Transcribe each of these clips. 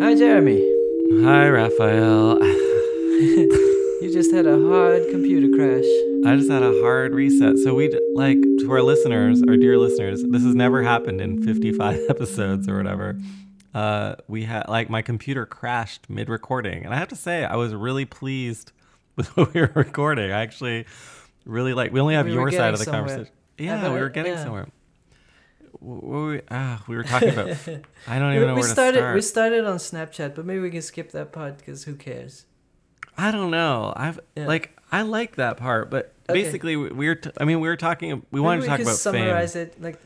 Hi, Jeremy. Hi, Raphael. You just had a hard computer crash. I just had a hard reset. So we like to our listeners, our dear listeners, this has never happened in 55 episodes or whatever. Uh, we had like my computer crashed mid recording, and I have to say I was really pleased with what we were recording. I actually really like. We only have We your side of the somewhere. conversation. Yeah, we were getting yeah. somewhere. What were we, ah, we were talking about. I don't even We, know we where started. to start. We started on Snapchat, but maybe we can skip that part because who cares? I don't know. I've Yeah. like I like that part, but Okay. basically we we were. T- I mean, we were talking. We wanted Maybe to talk about summarize fame. it. Like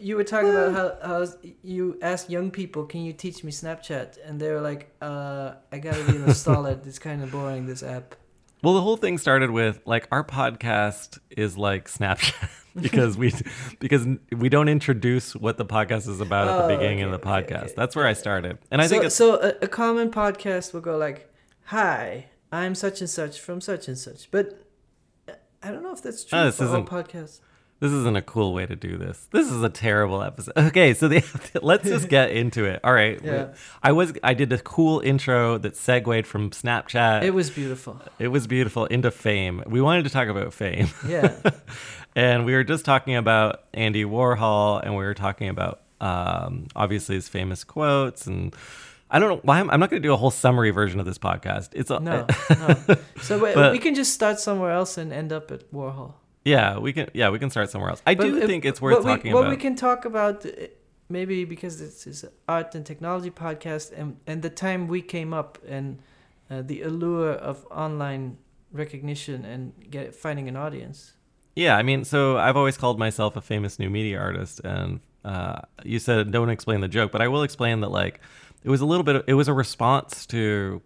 you were talking about how, how you asked young people, "Can you teach me Snapchat?" And they were like, "Uh, I gotta reinstall it. It's kind of boring. This app." Well, the whole thing started with like our podcast is like Snapchat because we because we don't introduce what the podcast is about at Oh, the beginning of the podcast. okay. That's where I started, and I so, think it's so. A, a common podcast will go like, "Hi, I'm such and such from such and such," but uh, I don't know if that's true Oh, this for all isn't- podcasts. This isn't a cool way to do this. This is a terrible episode. Okay, so the, let's just get into it. All right, Yeah. I was I did a cool intro that segued from Snapchat. It was beautiful. it was beautiful into fame. We wanted to talk about fame. Yeah. and we were just talking about Andy Warhol, and we were talking about um, obviously his famous quotes. And I don't know why I'm, I'm not going to do a whole summary version of this podcast. It's a, No, no. So But- we can just start somewhere else and end up at Warhol. Yeah, we can yeah we can start somewhere else. I do But, uh, think it's worth we, talking what about. What we can talk about, uh, maybe because this is art and technology podcast, and and the time we came up and uh, the allure of online recognition and get finding an audience. Yeah, I mean, so I've always called myself a famous new media artist, and uh, you said don't explain the joke, but I will explain that like it was a little bit. Of, it was a response to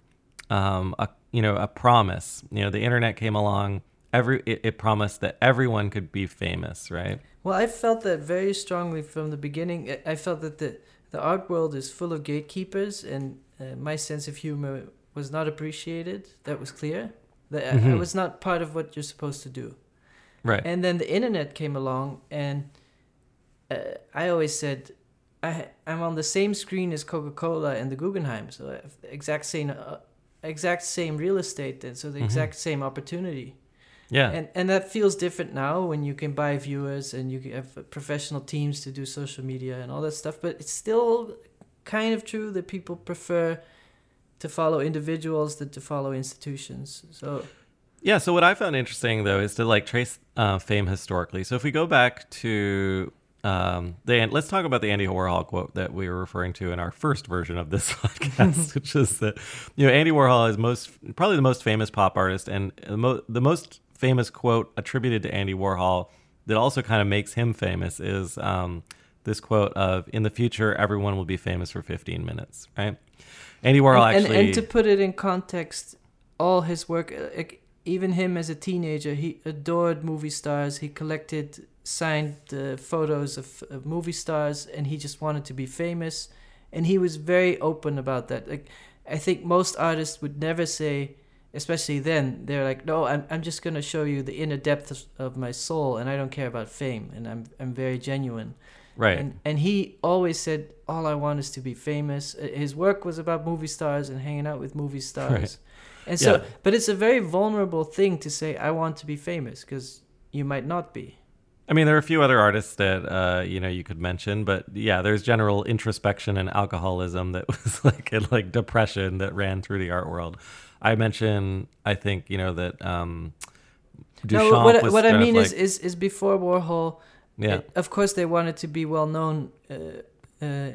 um, a you know a promise. You know, the internet came along. Every it, it promised that everyone could be famous, right? Well, I felt that very strongly from the beginning. I- felt that the the art world is full of gatekeepers, and uh, my sense of humor was not appreciated. That was clear. That I- I Mhm. was not part of what you're supposed to do. Right. And then the internet came along, and uh, I always said, I, I'm on the same screen as Coca Cola and the Guggenheim, so the exact same, uh, exact same real estate, and so the Mhm. exact same opportunity. Yeah. And and that feels different now when you can buy viewers and you can have professional teams to do social media and all that stuff. But it's still kind of true that people prefer to follow individuals than to follow institutions. So Yeah. So what I found interesting though is to like trace uh, fame historically. So if we go back to um, the let's talk about the Andy Warhol quote that we were referring to in our first version of this podcast, which is that you know Andy Warhol is most probably the most famous pop artist, and the, mo- the most famous quote attributed to Andy Warhol that also kind of makes him famous is um, this quote of "In the future, everyone will be famous for 15 minutes." Right? Andy Warhol and, actually. and, and to put it in context, all his work, like, even him as a teenager, he adored movie stars. He collected signed uh, photos of, of movie stars, and he just wanted to be famous. And he was very open about that. Like, I think most artists would never say, especially then, they're like, "No, I'm I'm just gonna show you the inner depth of, of my soul, and I don't care about fame, and I'm I'm very genuine." right. And and he always said, "All I want is to be famous." Uh, His work was about movie stars and hanging out with movie stars. Right. And so, Yeah. but it's a very vulnerable thing to say, "I want to be famous," because you might not be. I mean, there are a few other artists that uh, you know you could mention, but yeah, there's general introspection and alcoholism that was like and like depression that ran through the art world. I mentioned, I think you know that um, Duchamp no, what, what I mean is, like- is is before Warhol. yeah, uh, of course, they wanted to be well known uh, uh,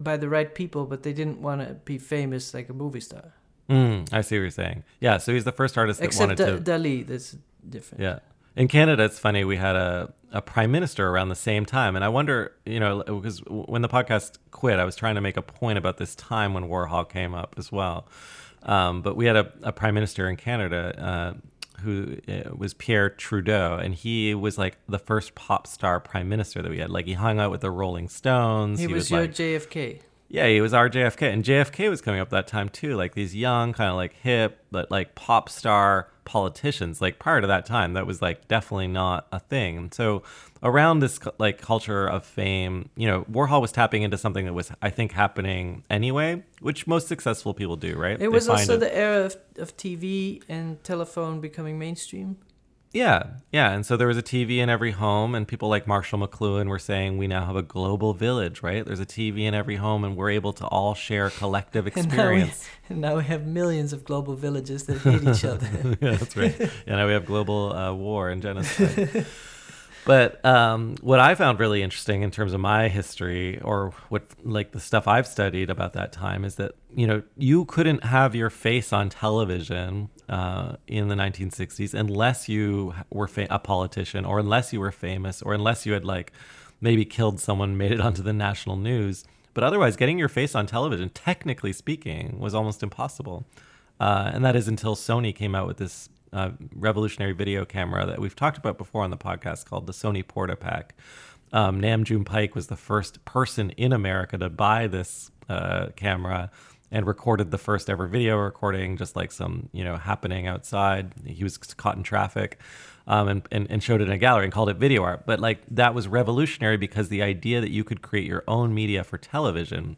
by the right people, but they didn't want to be famous like a movie star. mm, I see what you're saying. Yeah, so he's the first artist that Except wanted Da- to. Dali, that's different. Yeah. In Canada, it's funny. We had a, a prime minister around the same time. And I wonder, you know, because when the podcast quit, I was trying to make a point about this time when Warhol came up as well. Um, but we had a, a prime minister in Canada uh, who uh, was Pierre Trudeau. And he was like the first pop star prime minister that we had. Like he hung out with the Rolling Stones. He, was, your like, JFK. Yeah, he was our JFK, and JFK was coming up that time too. Like these young, kind of like hip, but like pop star politicians. Like prior to that time, that was like definitely not a thing. So around this like culture of fame, you know, Warhol was tapping into something that was, I think, happening anyway, which most successful people do, right? It was also it- the era of, of TV and telephone becoming mainstream. Yeah, yeah. And so there was a TV in every home, and people like Marshall McLuhan were saying we now have a global village, right? There's a TV in every home, and we're able to all share collective And now, we, experience. and now we have millions of global villages that hate each other. yeah, that's right. Yeah, now we have global uh, war and genocide. but um, what I found really interesting in terms of my history, or what like the stuff I've studied about that time, is that you know you couldn't have your face on television uh, in the 1960s unless you were fa- a politician, or unless you were famous, or unless you had like maybe killed someone, made it onto the national news. But otherwise, getting your face on television, technically speaking, was almost impossible. Uh, and that is until Sony came out with this uh, revolutionary video camera that we've talked about before on the podcast called the Sony Portapack. Um, Nam June Paik was the first person in America to buy this uh, camera and recorded the first ever video recording, just like some you know happening outside. He was caught in traffic. Um, and, and, and showed it in a gallery and called it video art. But like that was revolutionary because the idea that you could create your own media for television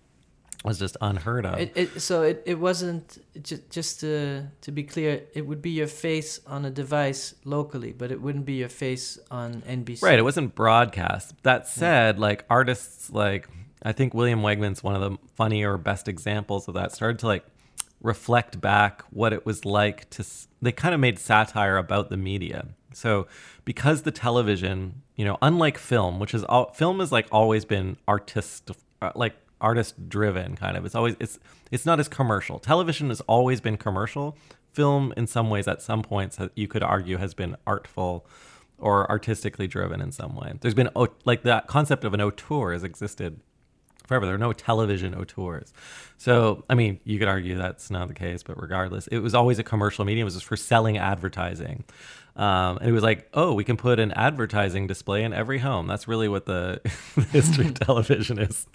was just unheard of. It, it, so it, it wasn't just just to to be clear. It would be your face on a device locally, but it wouldn't be your face on NBC. Right, it wasn't broadcast. That said, like artists like I think William Wegman's one of the funnier best examples of that started to like reflect back what it was like to they kind of made satire about the media. So because the television, you know, unlike film, which is all film has like always been artist uh, like artist driven kind of. It's always it's it's not as commercial. Television has always been commercial. Film in some ways at some points you could argue has been artful or artistically driven in some way. There's been like that concept of an auteur has existed forever. There are no television auteurs. So, I mean, you could argue that's not the case, but regardless, it was always a commercial medium. It was just for selling advertising. Um, and it was like, oh, we can put an advertising display in every home. That's really what the history of television is.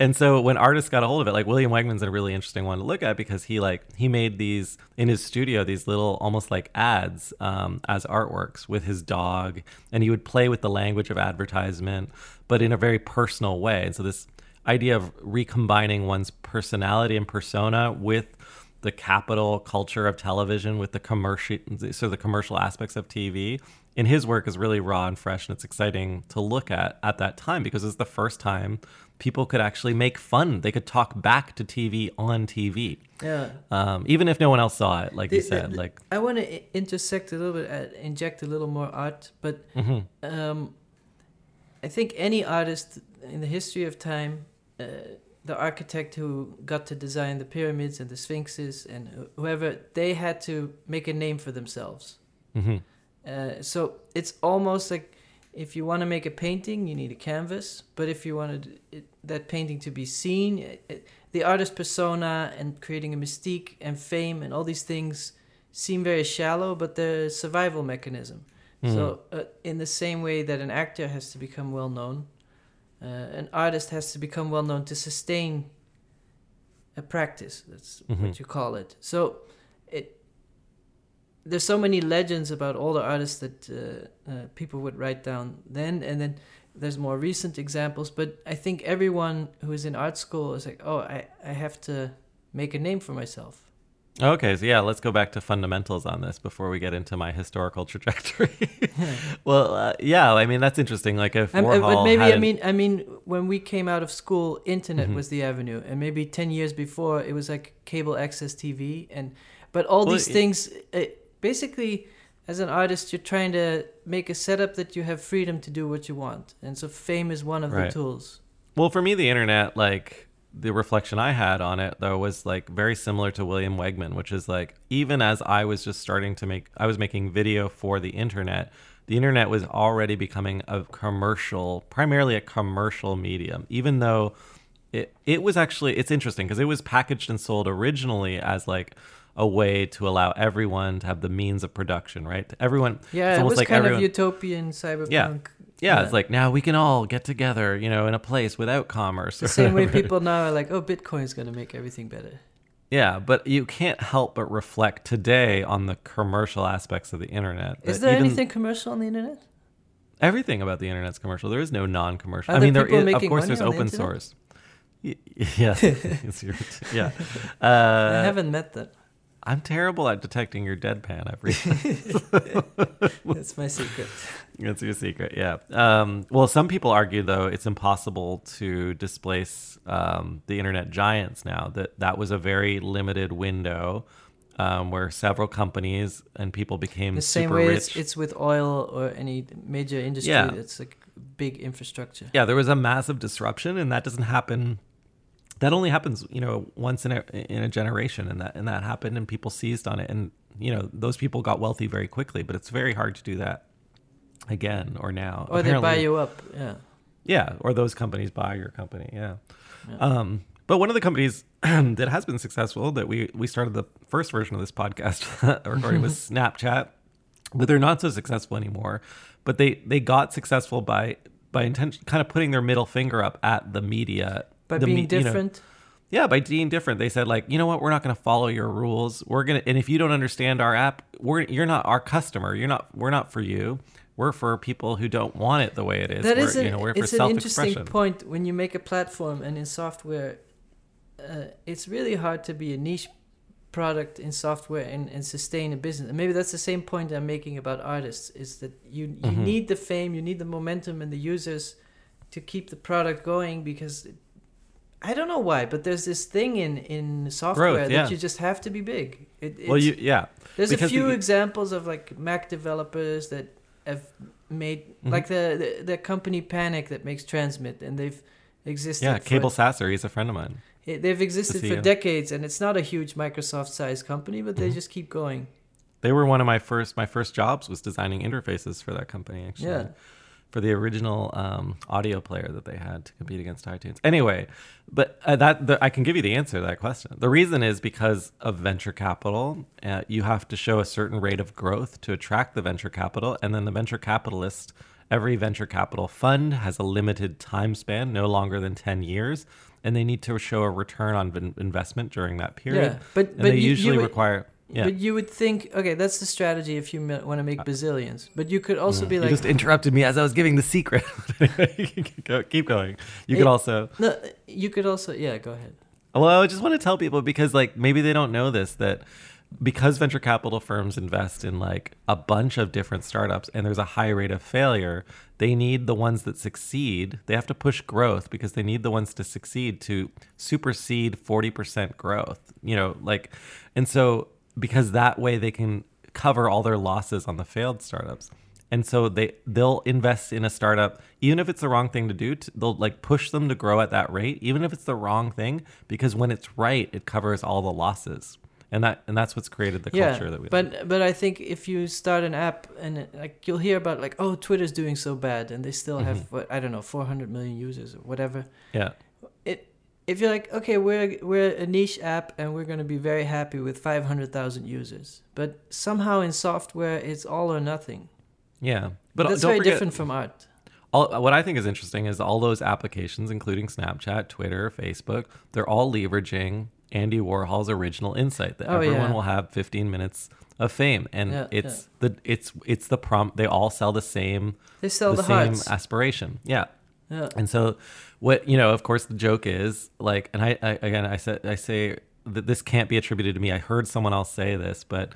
And so when artists got a hold of it, like William Wegman's a really interesting one to look at because he like he made these in his studio these little almost like ads um, as artworks with his dog, and he would play with the language of advertisement, but in a very personal way. And so this idea of recombining one's personality and persona with the capital culture of television with the commercial so the commercial aspects of TV in his work is really raw and fresh and it's exciting to look at at that time because it's the first time people could actually make fun they could talk back to TV on TV Yeah. um, even if no one else saw it like you said the- like I want to intersect a little bit, uh, inject a little more art, but mhm. um, I think any artist in the history of time, uh, the architect who got to design the pyramids and the sphinxes and whoever, they had to make a name for themselves. Mhm. Uh, so it's almost like if you want to make a painting, you need a canvas. But if you wanted it, that painting to be seen, it, it, the artist persona and creating a mystique and fame and all these things seem very shallow, but they're a survival mechanism. So, uh, in the same way that an actor has to become well known, uh, an artist has to become well known to sustain a practice. That's Mhm. what you call it. So, it there's so many legends about all the artists that uh, uh, people would write down then, and then there's more recent examples. But I think everyone who is in art school is like, oh, I, I have to make a name for myself. Okay, so yeah, let's go back to fundamentals on this before we get into my historical trajectory. well, uh, yeah, I mean that's interesting. Like if Um, uh, Warhol but maybe I mean I mean when we came out of school, internet Mhm. was the avenue, and maybe ten years before it was like cable access TV, and but all Well, these it- things, uh, basically, as an artist, you're trying to make a setup that you have freedom to do what you want, and so fame is one of Right. the tools. Well, for me, the internet, like the reflection I had on it, though, was like very similar to William Wegman, which is like even as I was just starting to make, I was making video for the internet. The internet was already becoming a commercial, primarily a commercial medium, even though it it was actually it's interesting because it was packaged and sold originally as like a way to allow everyone to have the means of production, right? Everyone, Yeah, it was like kind everyone, of utopian cyberpunk. Yeah, Yeah. it's like now we can all get together, you know, in a place without commerce. The same way people now are like, oh, Bitcoin's gonna make everything better. Yeah, but you can't help but reflect today on the commercial aspects of the internet. Is there even- anything commercial on the internet? Everything about the internet's commercial. There is no non-commercial. Are I mean, there is, of course, there's on the open source. Y- Yeah, It's your- I Uh, haven't met them. I'm terrible at detecting your deadpan every That's my secret. That's your secret, yeah. Um, well, some people argue though it's impossible to displace um, the internet giants now. That that was a very limited window um, where several companies and people became The same super way rich. it's, it's with oil or any major industry. Yeah. It's like big infrastructure. yeah, there was a massive disruption, and that doesn't happen. That only happens, you know, once in a in a generation, and that and that happened, and people seized on it, and you know, those people got wealthy very quickly. But it's very hard to do that again or now. Or they buy you up. Yeah. Yeah, or those companies buy your company. Yeah. Yeah. Um, but one of the companies that has been successful that we we started the first version of this podcast recording was Snapchat, but they're not so successful anymore. But they they got successful by by intention, kind of putting their middle finger up at the media. By the being you know- different. yeah, by being different. They said like, you know what, we're not going to follow your rules. We're gonna, and if you don't understand our app, we're you're not our customer. You're not. We're not for you. We're for people who don't want it the way it is. That we're, is an, you know, we're for it's an interesting point when you make a platform and in software, uh, it's really hard to be a niche product in software and, and sustain a business. And maybe that's the same point I'm making about artists is that you you Mhm. need the fame, you need the momentum and the users to keep the product going because it, I don't know why, but there's this thing in in software Growth, yeah. that you just have to be big. It, Well, you yeah. there's a few the- examples of like Mac developers that have made Mhm. like the, the the company Panic that makes Transmit, and they've existed. Yeah, for- Cabel Sasser, he's a friend of mine. They've existed for decades, and it's not a huge Microsoft-sized company, but they Mhm. just keep going. They were one of my first my first jobs was designing interfaces for that company actually. Yeah. For the original um, audio player that they had to compete against iTunes. Anyway, but uh, that the, I can give you the answer to that question. The reason is because of venture capital. Uh, you have to show a certain rate of growth to attract the venture capital, and then the venture capitalist. Every venture capital fund has a limited time span, no longer than ten years, and they need to show a return on investment during that period. Yeah, but and but they you, usually you require. Yeah. But you would think, okay, that's the strategy if you want to make uh, bazillions. But you could also be like, you just interrupted me as I was giving the secret. Keep going. You could It- also. no, you could also, yeah, go ahead. Well, I just want to tell people because, like, maybe they don't know this that because venture capital firms invest in like a bunch of different startups and there's a high rate of failure, they need the ones that succeed. They have to push growth because they need the ones to succeed to supersede 40% growth. You know, like, and so because that way they can cover all their losses on the failed startups. And so they they'll invest in a startup even if it's the wrong thing to do. To, they'll like push them to grow at that rate, even if it's the wrong thing, because when it's right, it covers all the losses, and that and that's what's created the culture that we. but but I think if you start an app and like you'll hear about like oh Twitter's doing so bad and they still have Mm-hmm. what I don't know 400 million users or whatever. yeah, if you're like okay we're we're a niche app and we're going to be very happy with 500,000 users, but somehow in software it's all or nothing. yeah, but That's very forget, different from art. all, what I think is interesting is all those applications, including Snapchat, Twitter, Facebook, they're all leveraging Andy Warhol's original insight that Oh, everyone yeah. will have 15 minutes of fame, and Yeah, it's the it's it's the prompt. They all sell the same They sell the, the, same hearts. aspiration. Yeah. Yeah. And so, what you know, of course, the joke is like, and I, I again, I said, I say that this can't be attributed to me. I heard someone else say this, but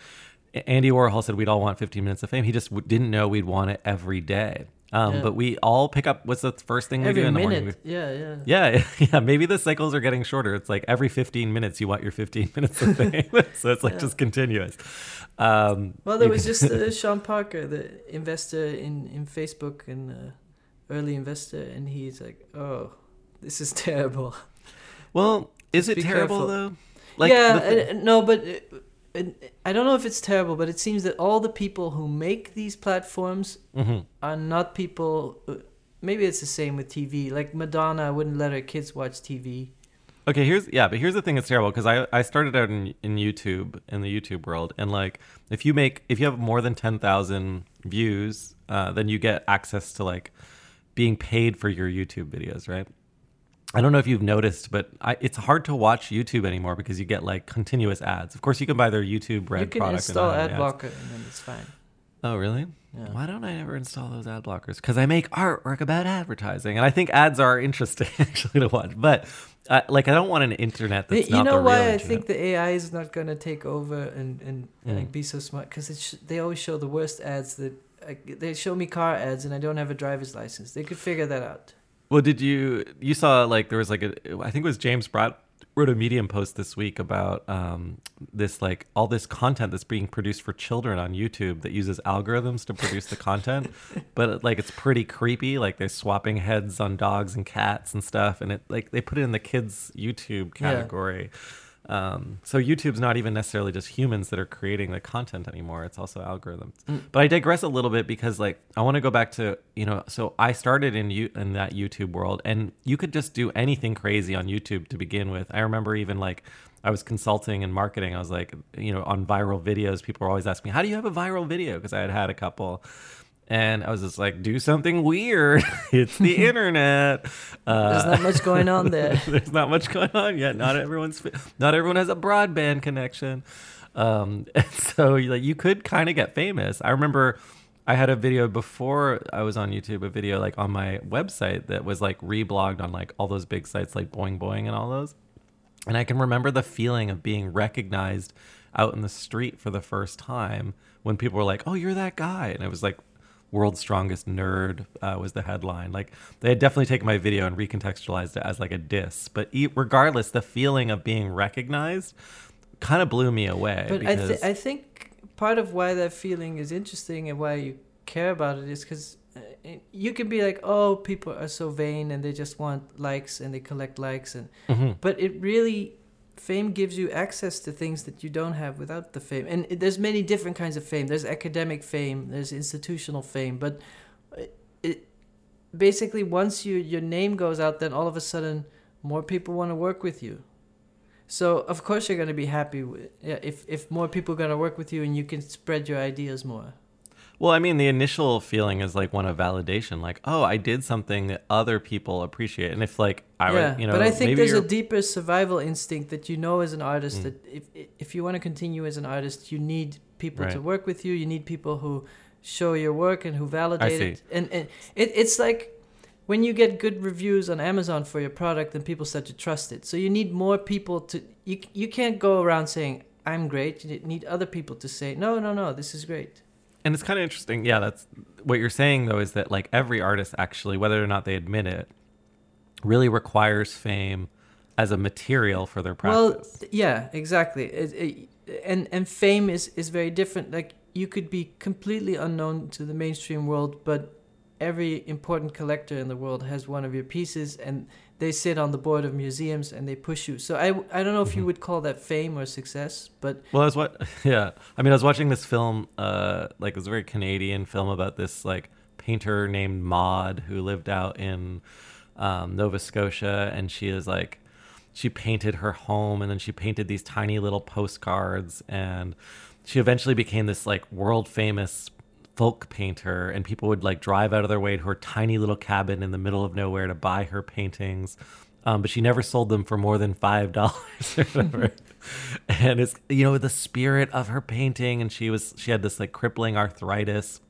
Andy Warhol said we'd all want 15 minutes of fame. He just w- didn't know we'd want it every day. Um, Yeah. But we all pick up. What's the first thing we Every do in the minute. morning? Yeah, yeah. Yeah, yeah. Maybe the cycles are getting shorter. It's like every 15 minutes you want your 15 minutes of fame. so it's like Yeah. just continuous. Um, Well, there was just uh, Sean Parker, the investor in, in Facebook and uh, early investor, and he's like, "Oh, this is terrible." well, is it terrible careful. though? the yeah, uh, no, but uh, uh, I don't know if it's terrible, but it seems that all the people who make these platforms Mhm. are not people. Uh, maybe it's the same with TV. Like Madonna wouldn't let her kids watch TV. Okay, here's yeah, but here's the thing that's terrible because I I started out in in YouTube in the YouTube world and like if you make if you have more than ten thousand views, uh, then you get access to like being paid for your YouTube videos, right? I don't know if you've noticed, but I, it's hard to watch YouTube anymore because you get like continuous ads. Of course, you can buy their YouTube Red you can product. install and not have ad blocker and then it's fine. Oh, really? Yeah. Why don't I ever install those ad blockers? Because I make artwork about advertising, and I think ads are interesting actually to watch. But uh, like, I don't want an internet that's you not know why I think the AI is not gonna take over and and Mm. like be so smart because sh- they always show the worst ads that like, they show me car ads and I don't have a driver's license. They could figure that out. Well, did you you saw like there was like a I think it was James Bridle wrote a Medium post this week about um, this like all this content that's being produced for children on YouTube that uses algorithms to produce the content, but like it's pretty creepy. Like they're swapping heads on dogs and cats and stuff, and it like they put it in the kids YouTube Yeah. Um, so YouTube's not even necessarily just humans that are creating the content anymore. It's also algorithms. Mm. But I digress a little bit because like I want to go back to you know. So I started in you in that YouTube world, and you could just do anything crazy on YouTube to begin with. I remember even like. I was consulting and marketing. I was like, you know, on viral videos, people were always asking me, "How do you have a viral video?" Because I had had a couple, and I was just like, "Do something weird." it's the internet. Uh, There's not much going on there. there's not much going on yet. Not everyone's not everyone has a broadband connection, um, and so like you could kind of get famous. I remember I had a video before I was on YouTube, a video like on my website that was like reblogged on like all those big sites like Boing Boing and all those, and I can remember the feeling of being recognized out in the street for the first time when people were like, "Oh, you're that guy," and it was like world's strongest nerd uh, was the headline like they had definitely taken my video and recontextualized it as like a diss but e- regardless the feeling of being recognized kind of blew me away But I, th- I think part of why that feeling is interesting and why you care about it is because you can be like, oh, people are so vain and they just want likes and they collect likes and Mhm. but it really fame gives you access to things that you don't have without the fame. And there's many different kinds of fame. There's academic fame there's institutional fame but it, it basically once you your name goes out then all of a sudden more people want to work with you. So of course you're going to be happy with, yeah, if if more people are going to work with you and you can spread your ideas more well i mean the initial feeling is like one of validation like oh i did something that other people appreciate and if like i yeah, would you know but I think maybe there's a you're- deeper survival instinct that you know as an artist Mm. that if if you want to continue as an artist, you need people to work with you. You need people who show your work and who validate it. And and it, it's like when you get good reviews on Amazon for your product, then people start to trust it. So you need more people to you you can't go around saying I'm great. You need other people to say no, no, no, this is great. And it's kind of interesting yeah that's what you're saying though is that like every artist actually whether or not they admit it really requires fame as a material for their Well, practice th- yeah, exactly. It, it, and and fame is is very different. Like you could be completely unknown to the mainstream world, but every important collector in the world has one of your pieces, and they sit on the board of museums and they push you. So I I don't know if you Mhm. would call that fame or success, but Well, I was what? Yeah, I mean, I was watching this film. Uh, like it was a very Canadian film about this like painter named Maud who lived out in um, Nova Scotia, and she is like, she painted her home, and then she painted these tiny little postcards, and she eventually became this like world famous folk painter and people would like drive out of their way to her tiny little cabin in the middle of nowhere to buy her paintings um, but she never sold them for more than five dollars or whatever. and it's you know the spirit of her painting, and she was she had this like crippling arthritis,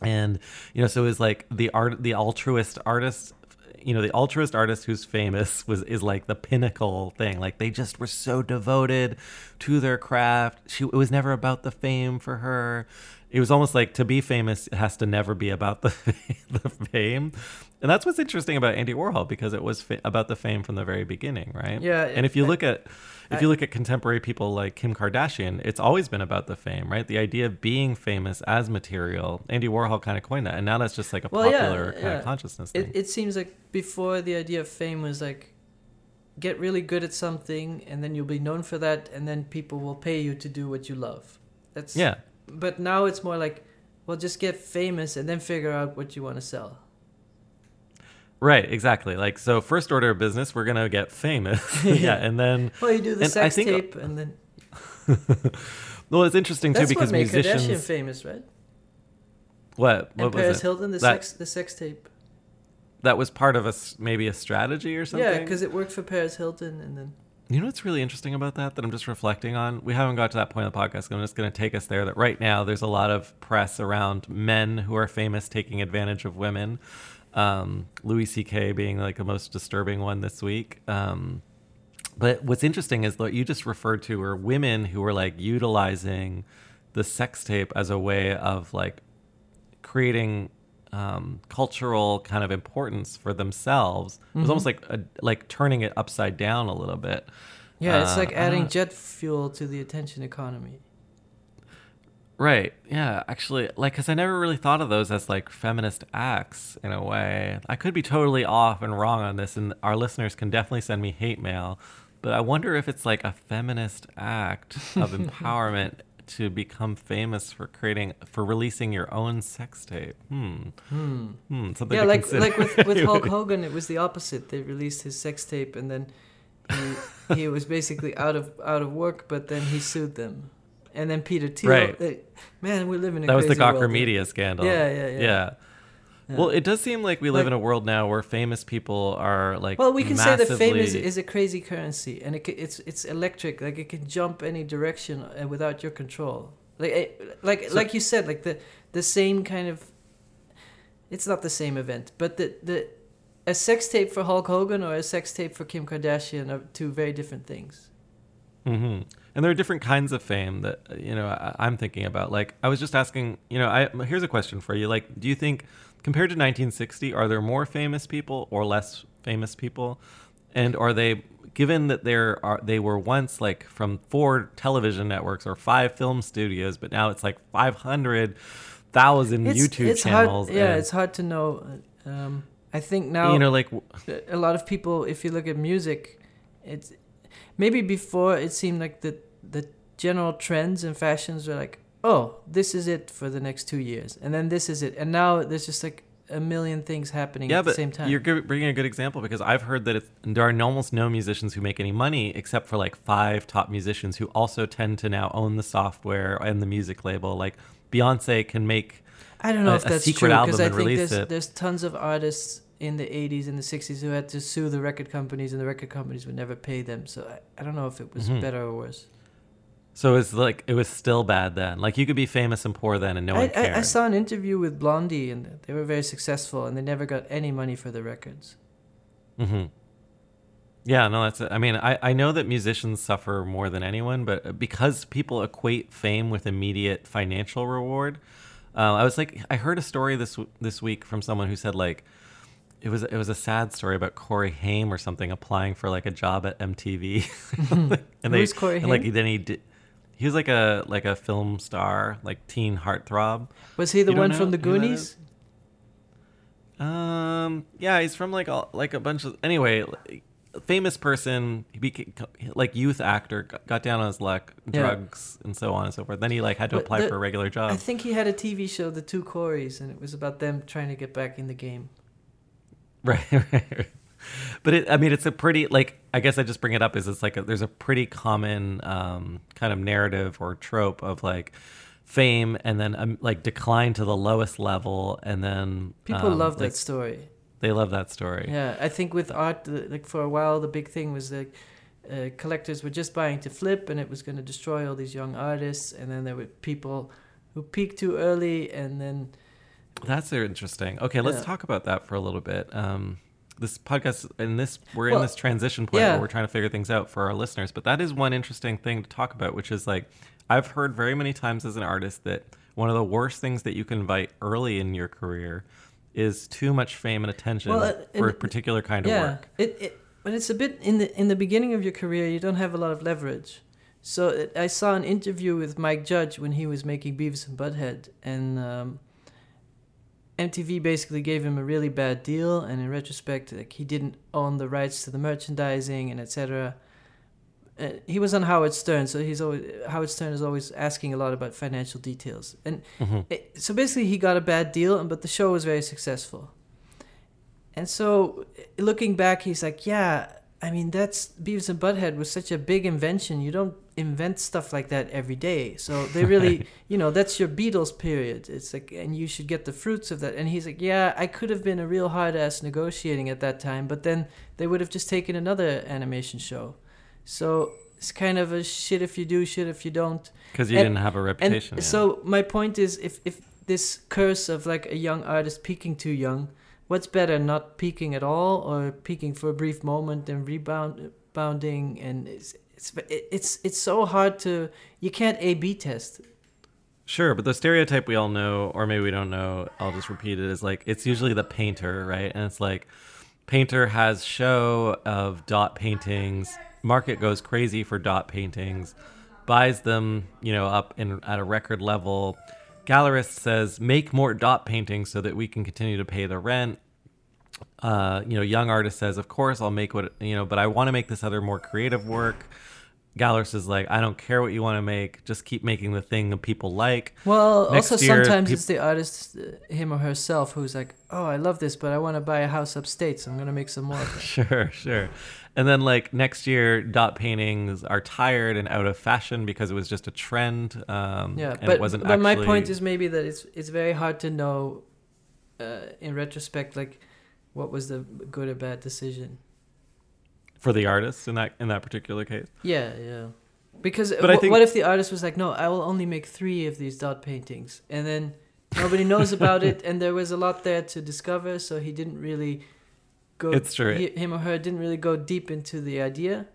and you know so it was like the art the altruist artist. You know, the altruist artist who's famous was is like the pinnacle thing. Like they just were so devoted to their craft. She it was never about the fame for her. It was almost like to be famous has to never be about the the fame. And that's what's interesting about Andy Warhol because it was fa- about the fame from the very beginning, right? Yeah, And if you I- look at if I- you look at contemporary people like Kim Kardashian, it's always been about the fame, right? The idea of being famous as material. Andy Warhol kind of coined that, and now that's just like a Well, yeah, popular kind yeah. of consciousness thing. it it seems like before the idea of fame was like get really good at something and then you'll be known for that and then people will pay you to do what you love. That's yeah, but now it's more like well just get famous and then figure out what you want to sell right, exactly. Like so, first order of business, we're gonna get famous, yeah, and then well you do the And I sex think- uh, tape and then well, it's interesting too that's because what made musicians. Kardashian famous right What? And What was Paris it? Hilton, the that, sex, the sex tape. that was part of a maybe a strategy or something. Yeah, because it worked for Paris Hilton, and then You know what's really interesting about that that I'm just reflecting on? We haven't got to that point of the podcast. I'm just going to take us there that right now there's a lot of press around men who are famous taking advantage of women. Um, Louis C.K. being like the most disturbing one this week. Um, but what's interesting is what you just referred to were women who were like utilizing the sex tape as a way of like creating um, cultural kind of importance for themselves. It was almost like a, like turning it upside down a little bit. yeah, it's Uh, like adding know. jet fuel to the attention economy. Right. Yeah. Actually, like, because I never really thought of those as like feminist acts in a way. I could be totally off and wrong on this, and our listeners can definitely send me hate mail. But I wonder if it's like a feminist act of empowerment to become famous for creating, for releasing your own sex tape. Hmm. Hmm. Hmm. Something Yeah, like consider. like with, with Hulk Hogan, it was the opposite. They released his sex tape, and then he, he was basically out of out of work. But then he sued them, and then Peter Thiel. Right. they- man, we live in a that was the crazy world. Gawker Media scandal. Yeah, yeah, yeah. Yeah. Well, it does seem like we live Like- in a world now where famous people are like. Well, we can say that fame is, is a crazy currency, and it, it's it's electric. Like it can jump any direction uh, without your control. Like it, like So- like you said, like the the same kind of. It's not the same event, but the the a sex tape for Hulk Hogan or a sex tape for Kim Kardashian are two very different things. hmm And there are different kinds of fame that uh, you know I, I'm thinking about. Like I was just asking, you know, I here's a question for you. Like, do you think compared to 1960, are there more famous people or less famous people? And are they given that there are they were once like from four television networks or five film studios, but now it's like 500,000 YouTube channels. Hard, yeah, and, it's hard to know. Um, I think now you know, like a lot of people if you look at music it's maybe before it seemed like the the general trends and fashions were like oh this is it for the next two years and then this is it and now there's just like a million things happening yeah, at the same time you're bringing a good example because I've heard that it's, there are almost no musicians who make any money except for like five top musicians who also tend to now own the software and the music label. Like Beyonce can make i don't know a- if that's true because i think there's, it. there's tons of artists in the 80s and the 60s who had to sue the record companies and the record companies would never pay them so i, I don't know if it was Mhm. better or worse So it's like it was still bad then. Like you could be famous and poor then, and no I, one cared. I, I saw an interview with blondie and they were very successful and they never got any money for the records hmm Yeah, no, that's. I mean, I I know that musicians suffer more than anyone, but because people equate fame with immediate financial reward, uh, I was like, I heard a story this this week from someone who said like. It was it was a sad story about Corey Haim or something applying for like a job at MTV, and Who's Corey and, like then he did, he was like a like a film star like teen heartthrob. Was he the You one from the Goonies? Um, yeah, he's from like all, like a bunch of anyway, like, famous person. He became like youth actor, got, down on his luck, Yeah. drugs, and so on and so forth. Then he like had to But apply the- for a regular job. I think he had a TV show, The Two Coreys, and it was about them trying to get back in the game. Right, right. But it, I mean, it's a pretty like. I guess I just bring it up is it's like a, there's a pretty common um, kind of narrative or trope of like fame and then um, like decline to the lowest level and then People um, love like, that story. They love that story. Yeah, I think with art, like for a while, the big thing was like uh, collectors were just buying to flip, and it was going to destroy all these young artists. And then there were people who peaked too early, and then That's interesting. Okay, let's Yeah. talk about that for a little bit. Um, this podcast and this we're Well, in this transition point yeah. where we're trying to figure things out for our listeners. But that is one interesting thing to talk about, which is like I've heard very many times as an artist that one of the worst things that you can invite early in your career is too much fame and attention Well, for a particular kind of work. it, it but it's a bit in the in the beginning of your career, you don't have a lot of leverage. So it, I saw an interview with Mike Judge when he was making Beavis and Butthead, and um, MTV basically gave him a really bad deal. And in retrospect, like he didn't own the rights to the merchandising and etc. Uh, he was on Howard Stern, so he's always Howard Stern is always asking a lot about financial details, and hmm it, so basically he got a bad deal but the show was very successful and so looking back he's like yeah I mean, that's Beavis and Butthead was such a big invention. You don't invent stuff like that every day. So they really, you know, that's your Beatles period. It's like, and you should get the fruits of that. And he's like, yeah, I could have been a real hard ass negotiating at that time, but then they would have just taken another animation show. So it's kind of a shit if you do, shit if you don't. Because you And- didn't have a And reputation. yeah. so my point is, if if this curse of like a young artist peaking too young, what's better, not peaking at all or peaking for a brief moment and rebound bounding? And it's it's it's it's so hard to you can't A B test. Sure, but the stereotype we all know, or maybe we don't know, I'll just repeat it, is like it's usually the painter, right? And it's like painter has show of dot paintings, market goes crazy for dot paintings, buys them, you know, up in at a record level. Gallerist says, make more dot paintings so that we can continue to pay the rent. Uh, you know, young artist says, of course I'll make what you know, but I want to make this other more creative work. Gallerist is like, I don't care what you want to make, just keep making the thing that people like. Well, Next also year, sometimes peop- it's the artist, uh, him or herself, who's like, "Oh, I love this, but I want to buy a house upstate, so I'm gonna make some more." Sure, sure. And then like next year, dot paintings are tired and out of fashion because it was just a trend. Um, Yeah, and but it wasn't but my point is maybe that it's it's very hard to know, uh, in retrospect, like what was the good or bad decision. for the artist in that in that particular case. Yeah, yeah. Because But think- what if the artist was like, no, I will only make three of these dot paintings, and then nobody knows about it, and there was a lot there to discover, so he didn't really go. It's true. He, him or her didn't really go deep into the idea.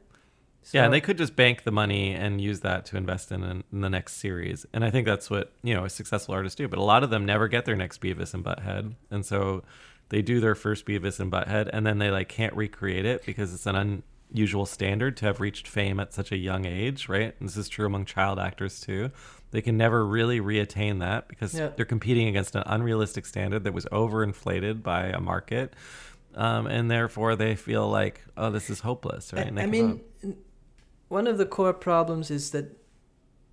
yeah, and they could just bank the money and use that to invest in, in the next series. And I think that's what you know a successful artists do. But a lot of them never get their next Beavis and Butthead, and so they do their first Beavis and Butthead, and then they like can't recreate it because it's an unusual standard to have reached fame at such a young age, right? And this is true among child actors too. They can never really reattain that because Yeah. they're competing against an unrealistic standard that was overinflated by a market. Um, and therefore, they feel like, oh, this is hopeless, right? They I mean, up. one of the core problems is that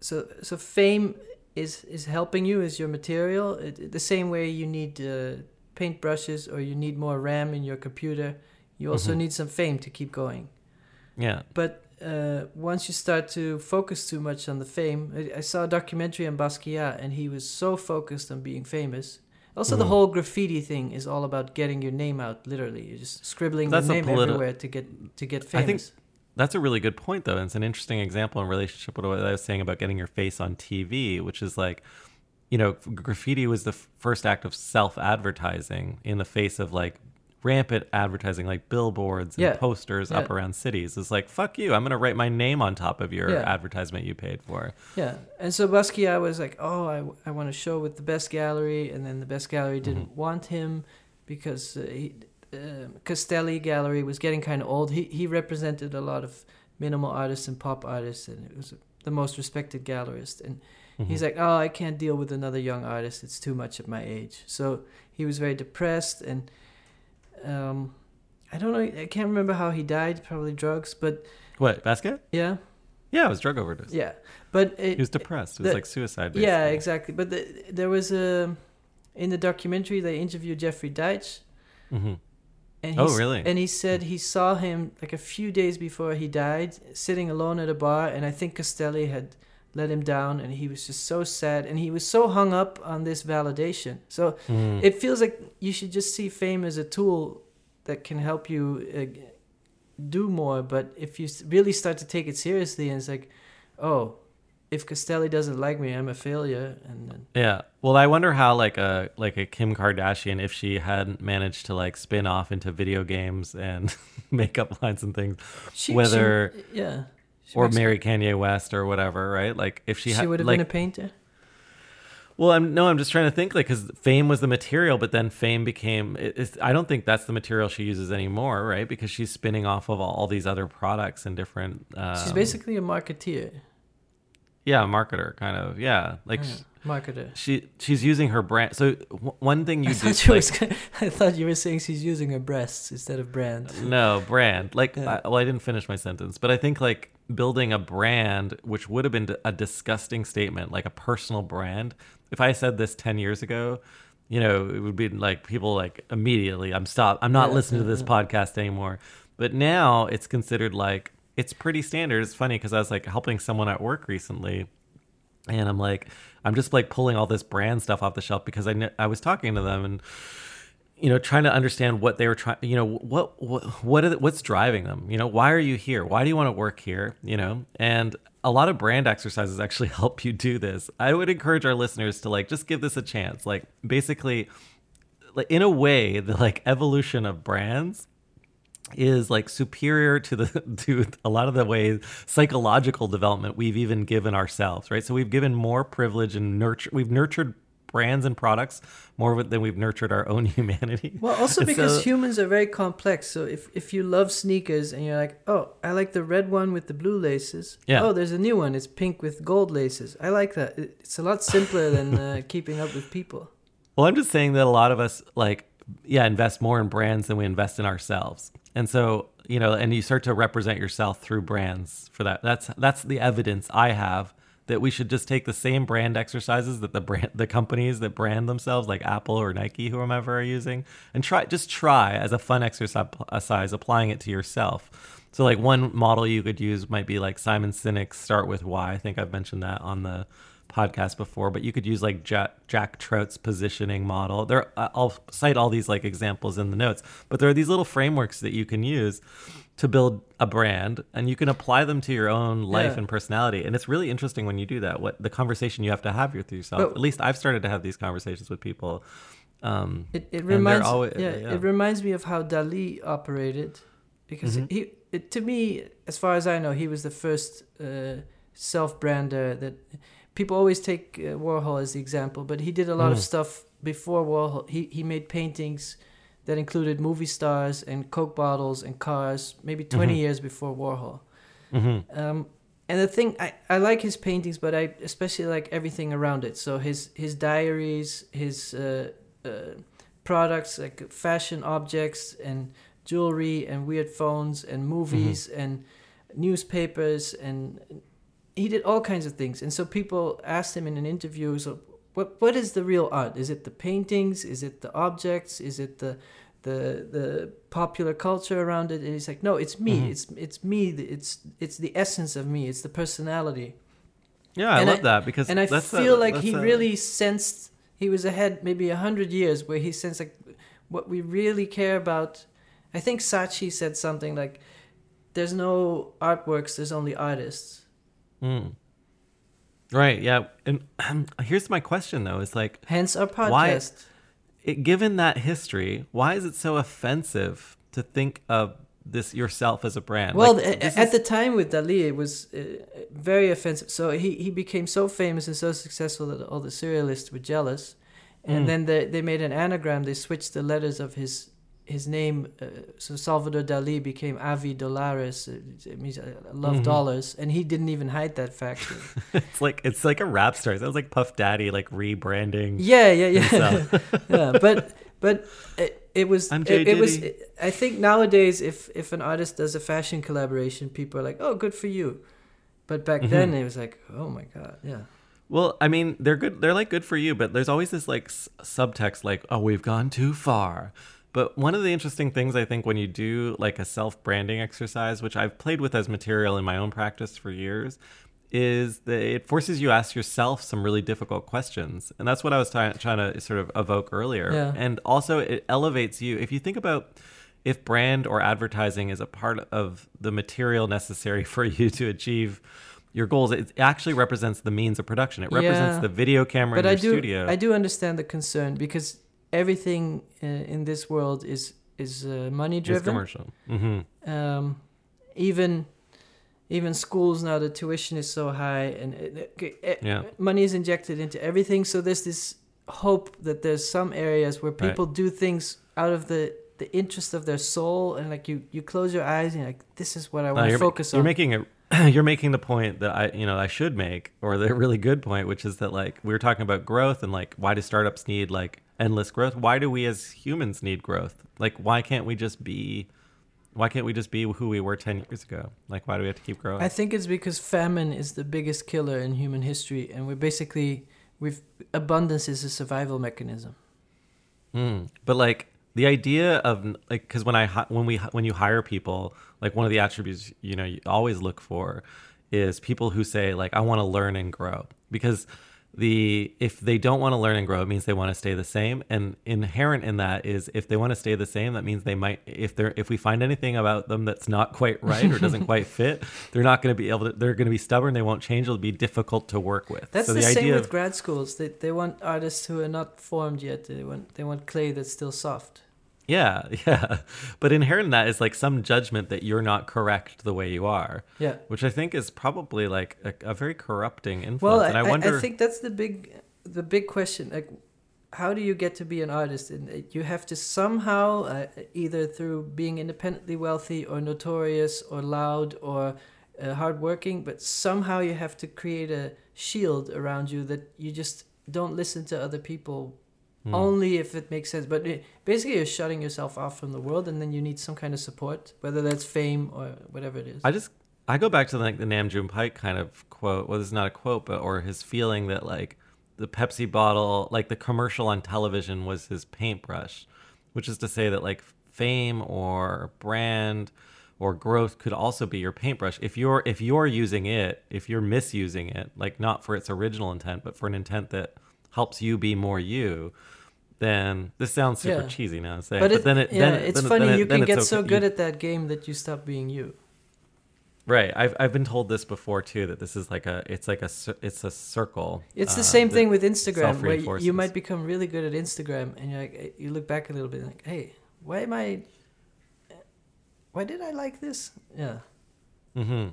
so so fame is is helping you as your material it, the same way you need uh, paintbrushes or you need more RAM in your computer. You also Mhm. need some fame to keep going. yeah. But uh, once you start to focus too much on the fame, I, I saw a documentary on Basquiat, and he was so focused on being famous. Also, the Mhm. whole graffiti thing is all about getting your name out. Literally, you're just scribbling That's your name politi- everywhere to get to get I think That's a really good point, though. And it's an interesting example in relationship with what I was saying about getting your face on TV, which is like, you know, graffiti was the f- first act of self advertising in the face of like rampant advertising, like billboards and Yeah. posters up around cities. It's like, fuck you, I'm going to write my name on top of your Yeah. advertisement you paid for. Yeah, and so Basquiat was like, "Oh, I, I want to show with the best gallery," and then the best gallery didn't want him because uh, he, uh, Castelli Gallery was getting kind of old. He he represented a lot of minimal artists and pop artists, and it was the most respected gallerist. And he's Mhm. like, "Oh, I can't deal with another young artist. It's too much at my age." So he was very depressed, and um, I don't know. I can't remember how he died. Probably drugs, but what, basket? yeah, Yeah, it was drug overdose. yeah. But it, He was depressed. It was the- like suicide. Yeah, exactly. But the, there was a in the documentary they interviewed Jeffrey Deitch, hmm and Oh, really? And he said he saw him like a few days before he died, sitting alone at a bar, and I think Castelli had let him down, and he was just so sad, and he was so hung up on this validation. So Mm. it feels like you should just see fame as a tool that can help you uh, do more. But if you really start to take it seriously, and it's like, oh, if Castelli doesn't like me, I'm a failure, and then Yeah. Well, I wonder how like a like a Kim Kardashian if she hadn't managed to like spin off into video games and makeup lines and things, She, Whether- she, yeah, She or marry Kanye West or whatever, right? Like if she had she, had would have like been a painter. well, I'm no, I'm just trying to think like because fame was the material, but then fame became. I don't think that's the material she uses anymore, right? Because she's spinning off of all, all these other products and different. Um, She's basically a marketeer, yeah, a marketer kind of yeah, like. Yeah, marketer. She she's using her brand. So w- one thing you I do, thought, you like- was, I thought you were saying she's using her breasts instead of brand. No, brand. Like, Yeah. I, well, I didn't finish my sentence, but I think like building a brand, which would have been a disgusting statement, like a personal brand. If I said this 10 years ago, you know, it would be like people like immediately, I'm stop, I'm not Yeah, listening to yeah, this podcast anymore. But now it's considered like it's pretty standard. It's funny because I was like helping someone at work recently, and I'm like, I'm just like pulling all this brand stuff off the shelf because I kn- I was talking to them and you know trying to understand what they were trying you know what what what the, what's driving them? You know why are you here? Why do you want to work here? You know and a lot of brand exercises actually help you do this. I would encourage our listeners to like just give this a chance. Like basically like in a way the like evolution of brands is like superior to the to a lot of the ways psychological development we've even given ourselves right? So we've given more privilege and nurture we've nurtured brands and products more than we've nurtured our own humanity Well, also because so- humans are very complex. So if, if you love sneakers and you're like, oh, I like the red one with the blue laces. Yeah. Oh, there's a new one. It's pink with gold laces. I like that. It's a lot simpler than uh, keeping up with people. Well, I'm just saying that a lot of us like yeah, invest more in brands than we invest in ourselves. And so, you know, and you start to represent yourself through brands for that. That's that's the evidence I have that we should just take the same brand exercises that the brand the companies that brand themselves like Apple or Nike whomever are using and try just try as a fun exercise applying it to yourself. So like one model you could use might be like Simon Sinek's start with why. I think I've mentioned that on the podcast before, but you could use like Jack, Jack Trout's positioning model. There, I'll cite all these like examples in the notes, but there are these little frameworks that you can use to build a brand, and you can apply them to your own life Yeah. and personality. And it's really interesting when you do that. What the conversation you have to have with yourself. But- At least I've started to have these conversations with people. Um, It, it reminds alwa- yeah, yeah. it reminds me of how Dali operated, because Mhm. he it, to me, as far as I know, he was the first uh, self-brander that people always take uh, Warhol as the example, but he did a lot of Mm. stuff before Warhol. He he made paintings that included movie stars and Coke bottles and cars, maybe 20 Mhm. years before Warhol. mhm. Um, and the thing I, I like his paintings, but I especially like everything around it. So his his diaries, his uh, uh, products like fashion objects and jewelry and weird phones and movies and newspapers and he did all kinds of things. And so people asked him in an interview, so what what is the real art? Is it the paintings? Is it the objects? Is it the the the popular culture around it? And he's like, no, it's me. Mhm. It's it's me. It's it's the essence of me. It's the personality. Yeah, I And love I- that because And I that's a- feel like he a- really sensed he was ahead maybe a hundred years where he sensed like what we really care about. I think Sachi said something like, "There's no artworks. There's only artists." Mm. Right. Yeah. And here's my question though: Is like, Hence our podcast. Why- it, given that history, why is it so offensive to think of this yourself as a brand? Well, Like, a- this at the time with Dali, it was uh, very offensive. So he, he became so famous and so successful that all the surrealists were jealous. And Mm. then they, they made an anagram. They switched the letters of his his name. Uh, so Salvador Dali became Avida Dollars. It, it means I love Mhm. dollars. And he didn't even hide that fact. it's like it's like a rap star. It sounds like Puff Daddy like rebranding. yeah, yeah, yeah. yeah, but but it, it was I'm it, it was Diddy. I think nowadays if if an artist does a fashion collaboration, people are like, "Oh, good for you." But back Mhm. then it was like, "Oh my god, yeah." Well, I mean, they're good. They're like good for you, but there's always this like s- subtext, like, "Oh, we've gone too far." But one of the interesting things I think when you do like a self branding exercise, which I've played with as material in my own practice for years, is that it forces you to ask yourself some really difficult questions, and that's what I was trying trying to sort of evoke earlier. Yeah. And also, it elevates you if you think about if brand or advertising is a part of the material necessary for you to achieve your goals, it actually represents the means of production. It represents Yeah. the video camera But in I do studio. I do understand the concern because everything uh, in this world is is uh, money It's driven. commercial. hmm um, even even schools now the tuition is so high and uh, uh, Yeah. money is injected into everything so there's this hope that there's some areas where Right. people do things out of the the interest of their soul and like you you close your eyes and you're like this is what i No, want to focus you're making it. You're making the point that I, you know, I should make, or the really good point, which is that like we were talking about growth and like why do startups need like endless growth? Why do we as humans need growth? Like why can't we just be, why can't we just be who we were ten years ago? Like why do we have to keep growing? i think it's because famine is the biggest killer in human history and we're basically we've abundance is a survival mechanism Mm. But like the idea of like because when I when we when you hire people, like one of the attributes you know you always look for is people who say like I want to learn and grow because the if they don't want to learn and grow it means they want to stay the same and inherent in that is if they want to stay the same that means they might if they're if we find anything about them that's not quite right or doesn't quite fit they're not going to be able to they're going to be stubborn they won't change it'll be difficult to work with That's so the, the, same idea with of, grad schools. They they want artists who are not formed yet. They want they want clay that's still soft. Yeah yeah but inherent in that is like some judgment that you're not correct the way you are Yeah. which i think is probably like a, a very corrupting influence Well, I, and i I- wonder I think that's the big the big question. Like, how do you get to be an artist? And uh, you have to somehow, uh, either through being independently wealthy or notorious or loud or uh, hardworking, but somehow you have to create a shield around you that you just don't listen to other people Hmm. only if it makes sense. But it, basically, you're shutting yourself off from the world, and then you need some kind of support, whether that's fame or whatever it is. I just I go back to like the Nam June Paik kind of quote. Well, this is not a quote, but or his feeling that like the Pepsi bottle, like the commercial on television, was his paintbrush, which is to say that like fame or brand or growth could also be your paintbrush if you're if you're using it if you're misusing it like not for its original intent but for an intent that helps you be more you then this sounds super Yeah. cheesy now to say but, it, then it yeah, then, it's then, funny. then you can get so good You- at that game that you stop being you. Right. I've I've been told this before too that this is like a it's like a it's a circle. It's the uh, same thing with Instagram, where you, might become really good at Instagram, and you're like, eh, you look back a little bit, like, hey, why am I? Why did I like this? Yeah. Mhm.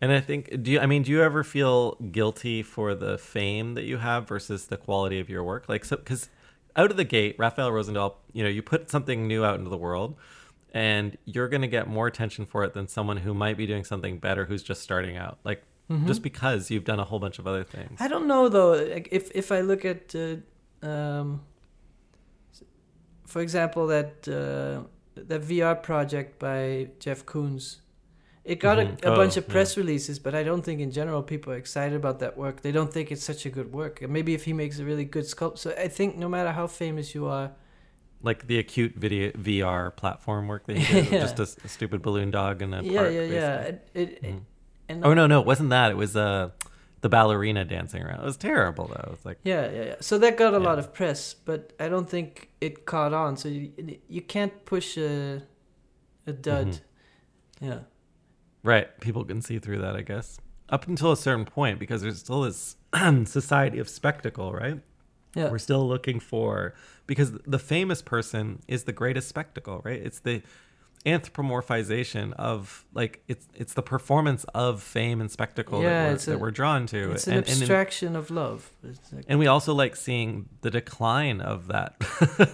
And I think do you I mean do you ever feel guilty for the fame that you have versus the quality of your work? Like so cuz out of the gate Rafaël Rozendaal, you know, you put something new out into the world and you're going to get more attention for it than someone who might be doing something better who's just starting out. Like just because you've done a whole bunch of other things. Mm-hmm. I don't know though. Like, if if I look at, uh, um, for example, that uh, that VR project by Jeff Koons, it got Mhm. a, a bunch Oh, of press releases, but I don't think in general people are excited about that work. They don't think it's such a good work. And Maybe if he makes a really good sculpt. So I think no matter how famous you are, Like the acute video VR platform work that you did, Yeah. just a stupid balloon dog in a yeah, park. yeah, yeah. basically. It, it, and Oh no, no, it wasn't that. It was uh the ballerina dancing around. It was terrible though. It's like Yeah, yeah, yeah. So that got a Yeah. lot of press, but I don't think it caught on. So you you can't push a a dud. Mhm. Yeah. Right, people can see through that, I guess. Up until a certain point because there's still this society of spectacle, right? Yeah. We're still looking for because the famous person is the greatest spectacle, right? It's the anthropomorphization of like it's it's the performance of fame and spectacle Yeah, that, we're, that a- we're drawn to. It's an and, and in- abstraction of love. Like, and we also like seeing the decline of that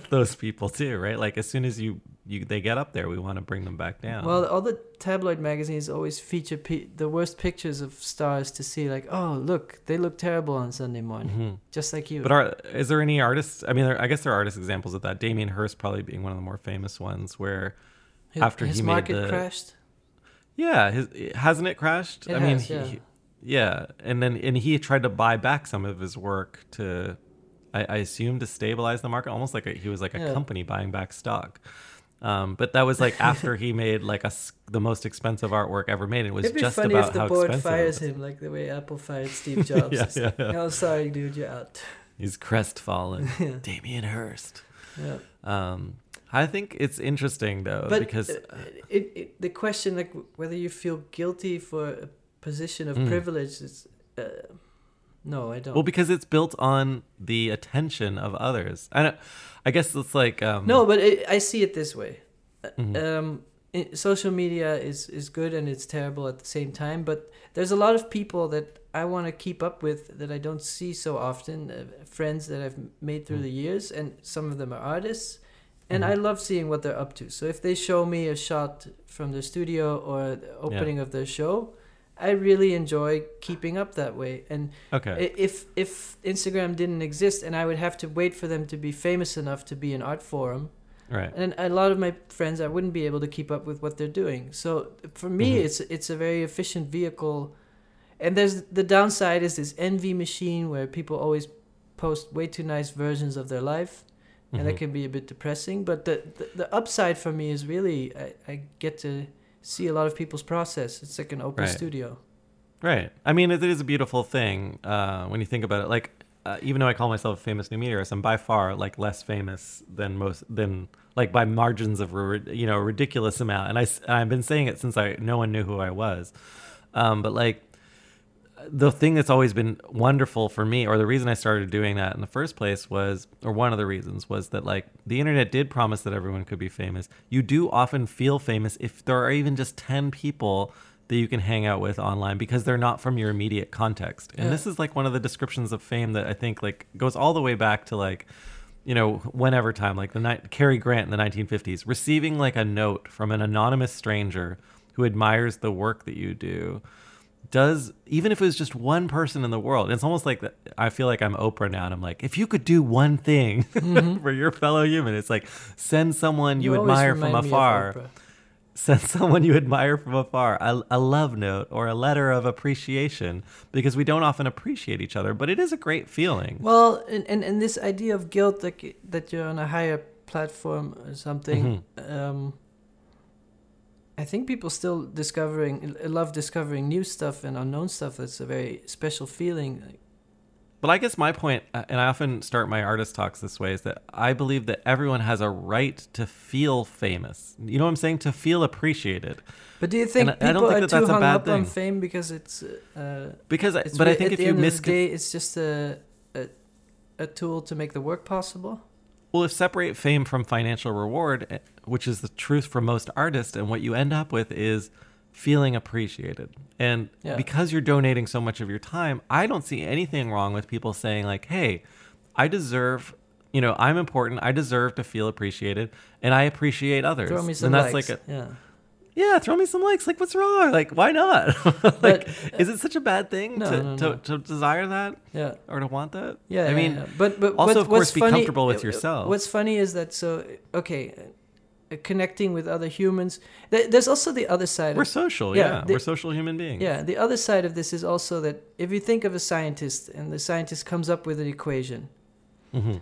those people too right like as soon as you you they get up there we want to bring them back down well, all the tabloid magazines always feature pe- the worst pictures of stars to see. Like, oh, look, they look terrible on Sunday morning, Mhm. just like you. but are is there any artists i mean there, i guess there are artist examples of that damien hirst probably being one of the more famous ones where his, after his he made market the- crashed. yeah his hasn't it crashed It i mean has, he, yeah. he- yeah and then and he tried to buy back some of his work to i, I assume to stabilize the market almost like a, he was like a Yeah. company buying back stock um, but that was like after he made like a the most expensive artwork ever made. It was It'd be just funny about if the how board expensive fires him like the way Apple fired Steve Jobs. Yeah, yeah, yeah. Oh, sorry, dude, you're out. He's crestfallen. Yeah. Damien Hirst. Yeah. Um, I think it's interesting though but because uh, it, it, the question like whether you feel guilty for a position of Mm. privilege is uh, no i don't well because it's built on the attention of others. I don't, I guess it's like um, no but it, i see it this way mhm. um i social media is is good and it's terrible at the same time but there's a lot of people that i want to keep up with that i don't see so often uh, friends that i've made through Mm. the years and some of them are artists and Mhm. i love seeing what they're up to so if they show me a shot from their studio or the opening of their show i really enjoy keeping up that way and okay. If if instagram didn't exist and i would have to wait for them to be famous enough to be an Artforum right. and a lot of my friends i wouldn't be able to keep up with what they're doing so for me Mhm. it's it's a very efficient vehicle and there's the downside is this envy machine where people always post way too nice versions of their life and that can be a bit depressing. But the, the the upside for me is really I, I get to see a lot of people's process. It's like an open Right. studio. Right. I mean, it is a beautiful thing uh, when you think about it. Like, uh, even though I call myself a famous new media artist, I'm by far like less famous than most than like by margins of you know a ridiculous amount. And I I've been saying it since I no one knew who I was. Um, but like the thing that's always been wonderful for me or the reason i started doing that in the first place was or one of the reasons was that like the internet did promise that everyone could be famous. You do often feel famous if there are even just 10 people that you can hang out with online because they're not from your immediate context. And Yeah. this is like one of the descriptions of fame that i think like goes all the way back to like you know, whenever time, like the night Cary Grant in the 1950s, receiving like a note from an anonymous stranger who admires the work that you do, does even if it was just one person in the world, it's almost like. I feel like I'm Oprah now, and I'm like, if you could do one thing for your fellow human, it's like send someone you, always admire from remind me of afar send someone you admire from afar a, a love note or a letter of appreciation because we don't often appreciate each other but it is a great feeling Well, and, and, and this idea of guilt, like that you're on a higher platform or something, Mm-hmm. um, I think people still discovering, love discovering new stuff and unknown stuff. That's a very special feeling. But I guess my uh, and I often start my artist talks this way, is that I believe that everyone has a right to feel famous. You know what I'm saying? To feel appreciated. But do you think And I- I don't people think are that too that's a hung bad up on fame because it's, uh, Because, it's but I think at if the you end of the day, it's just a, a a tool to make the work possible. Well, if separate fame from financial reward, eh, which is the truth for most artists, and what you end up with is feeling appreciated. And Yeah. because you're donating so much of your time, I don't see anything wrong with people saying like, "Hey, I deserve." You know, I'm important. I deserve to feel appreciated, and I appreciate others. Throw me and some that's likes. like a, yeah. Yeah, throw me some likes. Like, what's wrong? Like, why not? like, But, is it such a bad thing No, to, no, to, no. to desire that Yeah. or to want that? Yeah, I mean, yeah. but but also, of course, what's be funny- comfortable with uh, yourself. What's funny is that so okay, uh, connecting with other humans. There, there's also the other side. Of We're of, social. yeah, Yeah, the- we're social human beings. yeah, the other side of this is also that if you think of a scientist and the scientist comes up with an equation, hmm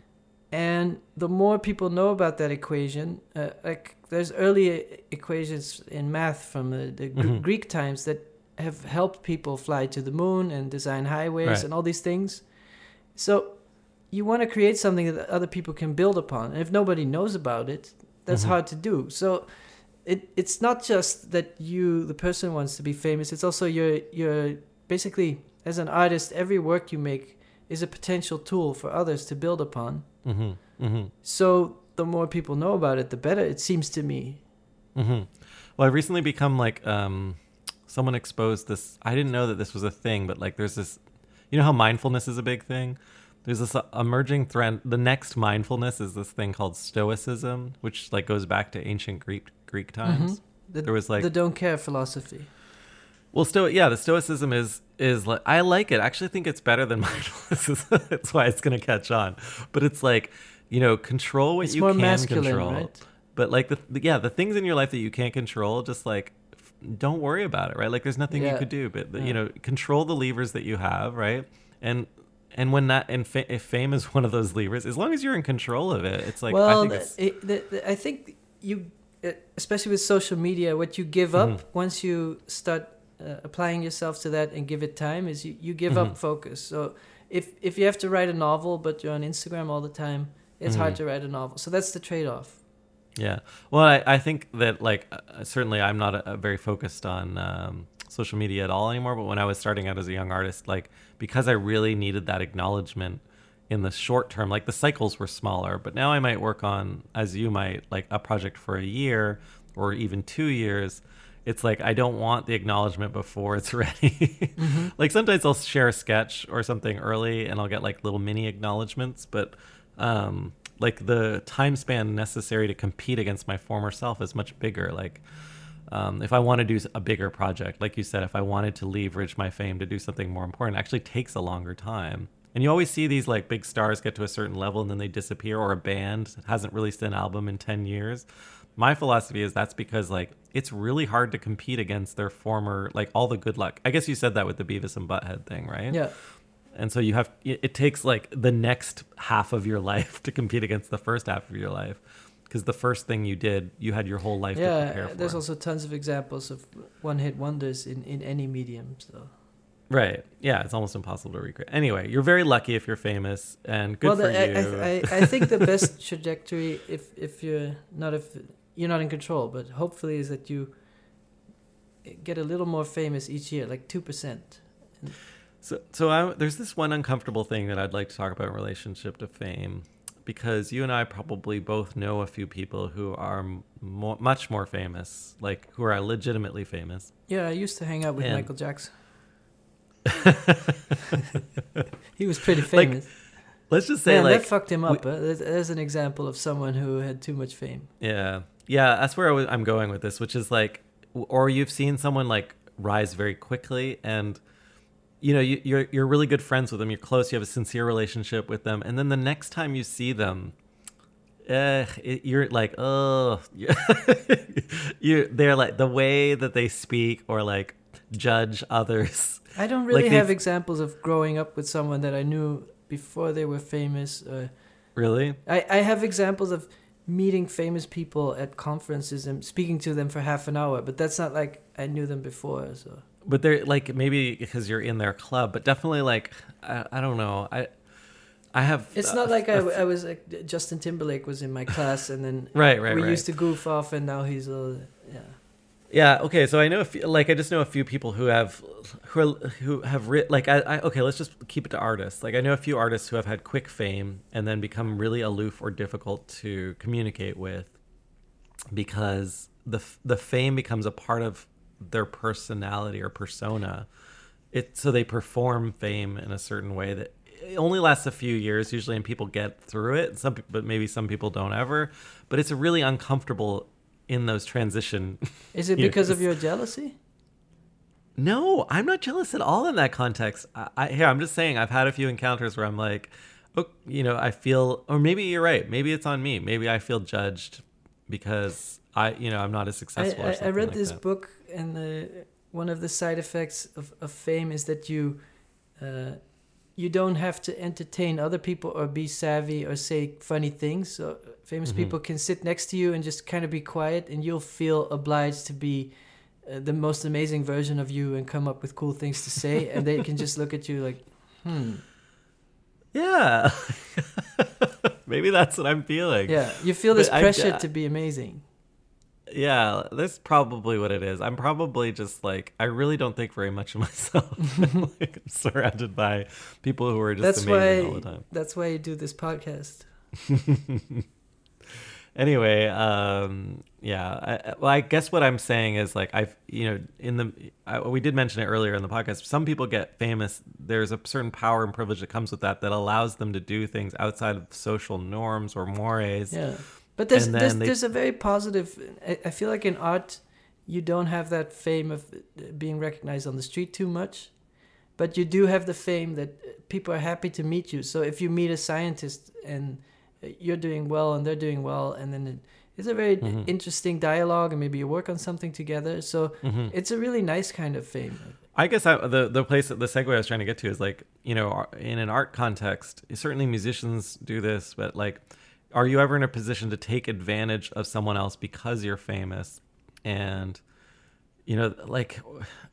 and the more people know about that equation, uh, like there's early e- equations in math from the, the Mhm. Greek times that have helped people fly to the moon and design highways Right. and all these things. So you want to create something that other people can build upon. And if nobody knows about it, that's Mhm. hard to do. So it it's not just that you the person wants to be famous, it's also your your basically as an artist every work you make is a potential tool for others to build upon. hmm hmm So the more people know about it, the better it seems to me. hmm Well, I've recently become like um, someone exposed this. I didn't know that this was a thing, but like there's this. You know how mindfulness is a big thing. There's this uh, emerging trend. The next mindfulness is this thing called Stoicism, which like goes back to ancient Greek Greek times. The, There was like the don't care philosophy. Well, sto yeah, the stoicism is is like I like it. I actually think it's better than mindfulness. That's why it's gonna catch on. But it's like you know, control what It's you more can masculine, control. right? But like the, yeah, the things in your life that you can't control, just like f- don't worry about it, right? Like there's nothing you could do, but Yeah. you know, control the levers that you have, right? And and when that and fa- if fame is one of those levers, as long as you're in control of it, it's like I well, think the, it, the, the, I think you, uh, especially with social media, what you give Mm-hmm. up once you start uh, applying yourself to that and give it time is you, you give Mhm. up focus. So if if you have to write a novel but you're on Instagram all the time, it's hard Mhm. to write a novel. So that's the trade-off. Yeah. Well, I, I think that like uh, certainly I'm not uh very focused on um, social media at all anymore. But when I was starting out as a young artist, like because I really needed that acknowledgement in the short term, like the cycles were smaller. But now I might work on, as you might, like a project for a year or even two years. It's like I don't want the acknowledgement before it's ready. like sometimes I'll share a sketch or something early and I'll get like little mini acknowledgments, but um, like the time span necessary to compete against my former self is much bigger. Like um, if I want to do a bigger project, like you said, if I wanted to leverage my fame to do something more important, actually takes a longer time. And you always see these like big stars get to a certain level and then they disappear, or a band hasn't released an album in 10 years. My philosophy is that's because like it's really hard to compete against their former like all the good luck. I guess you said that with the Beavis and Butthead thing, right? Yeah. And so you have it takes like the next half of your life to compete against the first half of your life. Because the first thing you did you had your whole life to prepare Yeah, for. there's also tons of examples of one-hit wonders in in any medium. So. Right. Yeah it's almost impossible to recreate. Anyway you're very lucky if you're famous and good well, for the, I, you. I, I, I think the best trajectory, if if you're not if you're not in control, but hopefully is that you get a little more famous each year, like two percent. So, so I, there's this one uncomfortable thing that I'd like to talk about in relationship to fame, because you and I probably both know a few people who are more, much more famous, like who are legitimately famous. Yeah, I used to hang out with And- Michael Jackson. he was pretty Like, famous. Let's just say, Man, like, that fucked him up. uh, there's, an example of someone who had too much fame. yeah, yeah, that's where I I'm going with this, which is like, or you've seen someone like rise very quickly and. You know, you, you're you're really good friends with them. You're close. You have a sincere relationship with them, and then the next time you see them, uh, it, you're like, oh, you. They're like the way that they speak or like judge others. I don't really Like have they've- examples of growing up with someone that I knew before they were famous. Uh, Really? I, I have examples of meeting famous people at conferences and speaking to them for half an hour, but that's not like I knew them before. So But they're like maybe because you're in their club, but definitely like I, I don't know. I I have. it's uh, not like I, I was like Justin Timberlake was in my class and then right, right, we right. used to goof off and now he's a yeah. Yeah. Okay. So I know, a few, like, I just know a few people who have, who are, who have written, like, I, I, okay, let's just keep it to artists. Like, I know a few artists who have had quick fame and then become really aloof or difficult to communicate with, because the the fame becomes a part of their personality or persona. It so they perform fame in a certain way that it only lasts a few years usually, and people get through it. Some, but maybe some people don't ever. But it's really uncomfortable in those transition Is it because of your jealousy? No, I'm not jealous at all in that context. I, I here I'm just saying I've had a few encounters where I'm like, oh, you know, I feel, or maybe you're right. Maybe it's on me. Maybe I feel judged because I, you know, I'm not as successful. I, I read like this that. book, and uh, one of the side effects of, of fame is that you uh, you don't have to entertain other people or be savvy or say funny things. So uh, famous Mhm. people can sit next to you and just kind of be quiet, and you'll feel obliged to be uh, the most amazing version of you and come up with cool things to say, and they can just look at you like, hmm, Yeah, maybe that's what I'm feeling. yeah. You feel this But I- pressure uh, to be amazing. Yeah, that's probably what it is. I'm probably just like I really don't think very much of myself. I'm, like, I'm surrounded by people who are just That's amazing why. all the time. That's why you do this podcast. anyway um yeah I, I- well i guess what i'm saying is like i've you know in the I, we did mention it earlier in the podcast some people get famous there's a certain power and privilege that comes with that that allows them to do things outside of social norms or mores Yeah, but there's there's, they- there's a very positive. I, feel like in art, you don't have that fame of being recognized on the street too much, but you do have the fame that people are happy to meet you. So if you meet a scientist and you're doing well and they're doing well, and then it, it's a very Mhm. interesting dialogue, and maybe you work on something together. So Mhm. it's a really nice kind of fame. I guess I, the the place the segue I was trying to get to is like you know in an art context certainly musicians do this but like are you ever in a position to take advantage of someone else because you're famous and you know like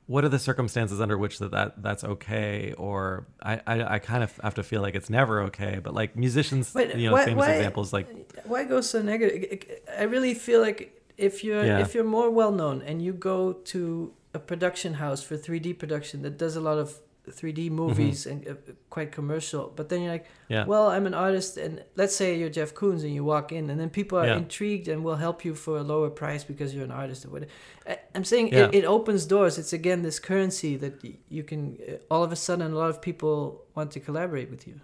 what are the circumstances under which that, that that's okay or I, I I kind of have to feel like it's never okay but like musicians Wait, you know why- famous why- examples like why go so negative? I really feel like if you're Yeah. if you're more well known and you go to a production house for 3D production that does a lot of 3D movies and uh, quite commercial, but then you're like, Mm-hmm. yeah well, I'm an artist, and let's say you're Jeff Koons and you walk in, and then people are Yeah. intrigued and will help you for a lower price because you're an artist or whatever. I- I'm saying Yeah. it, it opens doors. It's again this currency that you can uh, all of a sudden a lot of people want to collaborate with you.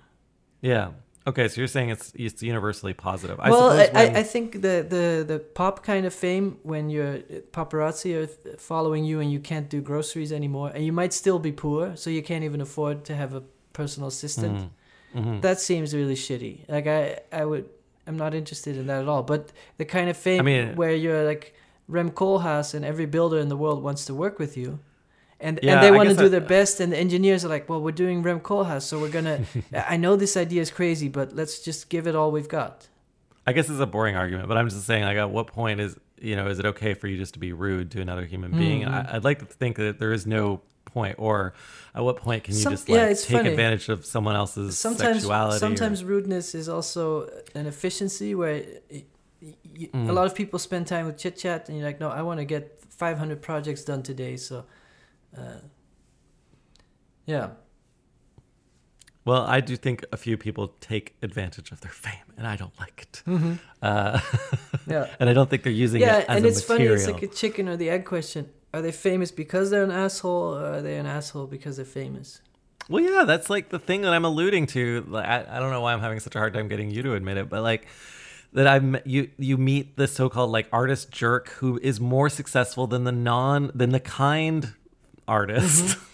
yeah okay so you're saying it's it's universally positive I well, I, when- I, I think the, the, the pop kind of fame when you're paparazzi are following you and you can't do groceries anymore, and you might still be poor, so you can't even afford to have a personal assistant. Mhm. Mhm. That seems really shitty. Like I, I would, I'm not interested in that at all. But the kind of fame mean- where you're like Rem Koolhaas and every builder in the world wants to work with you, and Yeah, and they want to do I- their best, and the engineers are like, well, we're doing Rem Koolhaas, so we're gonna. I know this idea is crazy, but let's just give it all we've got. I guess it's a boring argument, but I'm just saying, like, at what point is you know is it okay for you just to be rude to another human being? Mm-hmm. I, I'd like to think that there is no point, or at what point can you Some- just like yeah, take funny. advantage of someone else's Sometimes, sexuality? or- sometimes rudeness is also an efficiency where y y Mm. a lot of people spend time with chit chat, and you're like, no, I want to get 500 projects done today, so. Uh, yeah. Well, I do think a few people take advantage of their fame, and I don't like it. Mm-hmm. Uh, Yeah. and I don't think they're using yeah, it as and it's funny. It's like a chicken or the egg question. Are they famous because they're an asshole, or are they an asshole because they're famous? Well, yeah, that's like the thing that I'm alluding to. Like, I, I don't know why I'm having such a hard time getting you to admit it, but like that I'm you you meet the so-called like artist jerk who is more successful than the non than the kind artist. Mm-hmm.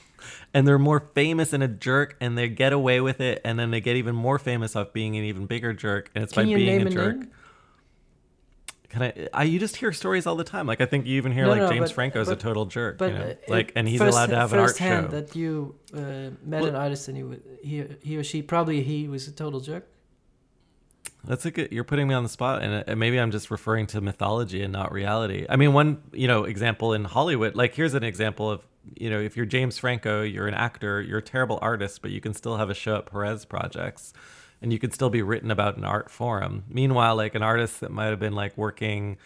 And they're more famous and a jerk, and they get away with it, and then they get even more famous off being an even bigger jerk, and it's Can by being a jerk. name? Can I, I? You just hear stories all the time. Like I think you even hear No, like no, James but- Franco's a total jerk. But you know? like, and he's first- allowed to have an art show. that you uh, met Well- an artist and he, he he or she probably he was a total jerk. That's a good. You're putting me on the spot, and maybe I'm just referring to mythology and not reality. I mean, one you know example in Hollywood. Like here's an example of you know if you're James Franco, you're an actor, you're a terrible artist, but you can still have a show at Peres Projects, and you can still be written about in Artforum. Meanwhile, like an artist that might have been like working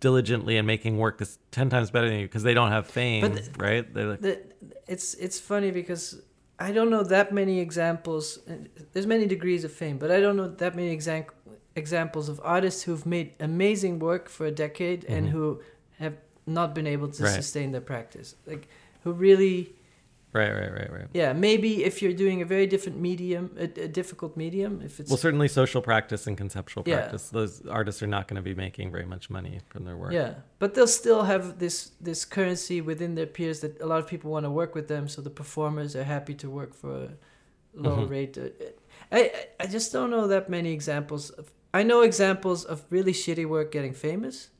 diligently and making work that's ten times better than you because they don't have fame, But th- right? Like, The, it's it's funny because I don't know that many examples. There's many degrees of fame, but I don't know that many exam- examples of artists who've made amazing work for a decade and Mhm. who have not been able to Right. sustain their practice. Like who really right, right, right, right. Yeah, maybe if you're doing a very different medium, a, a difficult medium, if it's Well, certainly social practice and conceptual Yeah. practice. Those artists are not going to be making very much money from their work. yeah, but they'll still have this this currency within their peers that a lot of people want to work with them. So the performers are happy to work for a lower Mhm. rate. I I- just don't know that many examples. Of, I know examples of really shitty work getting famous,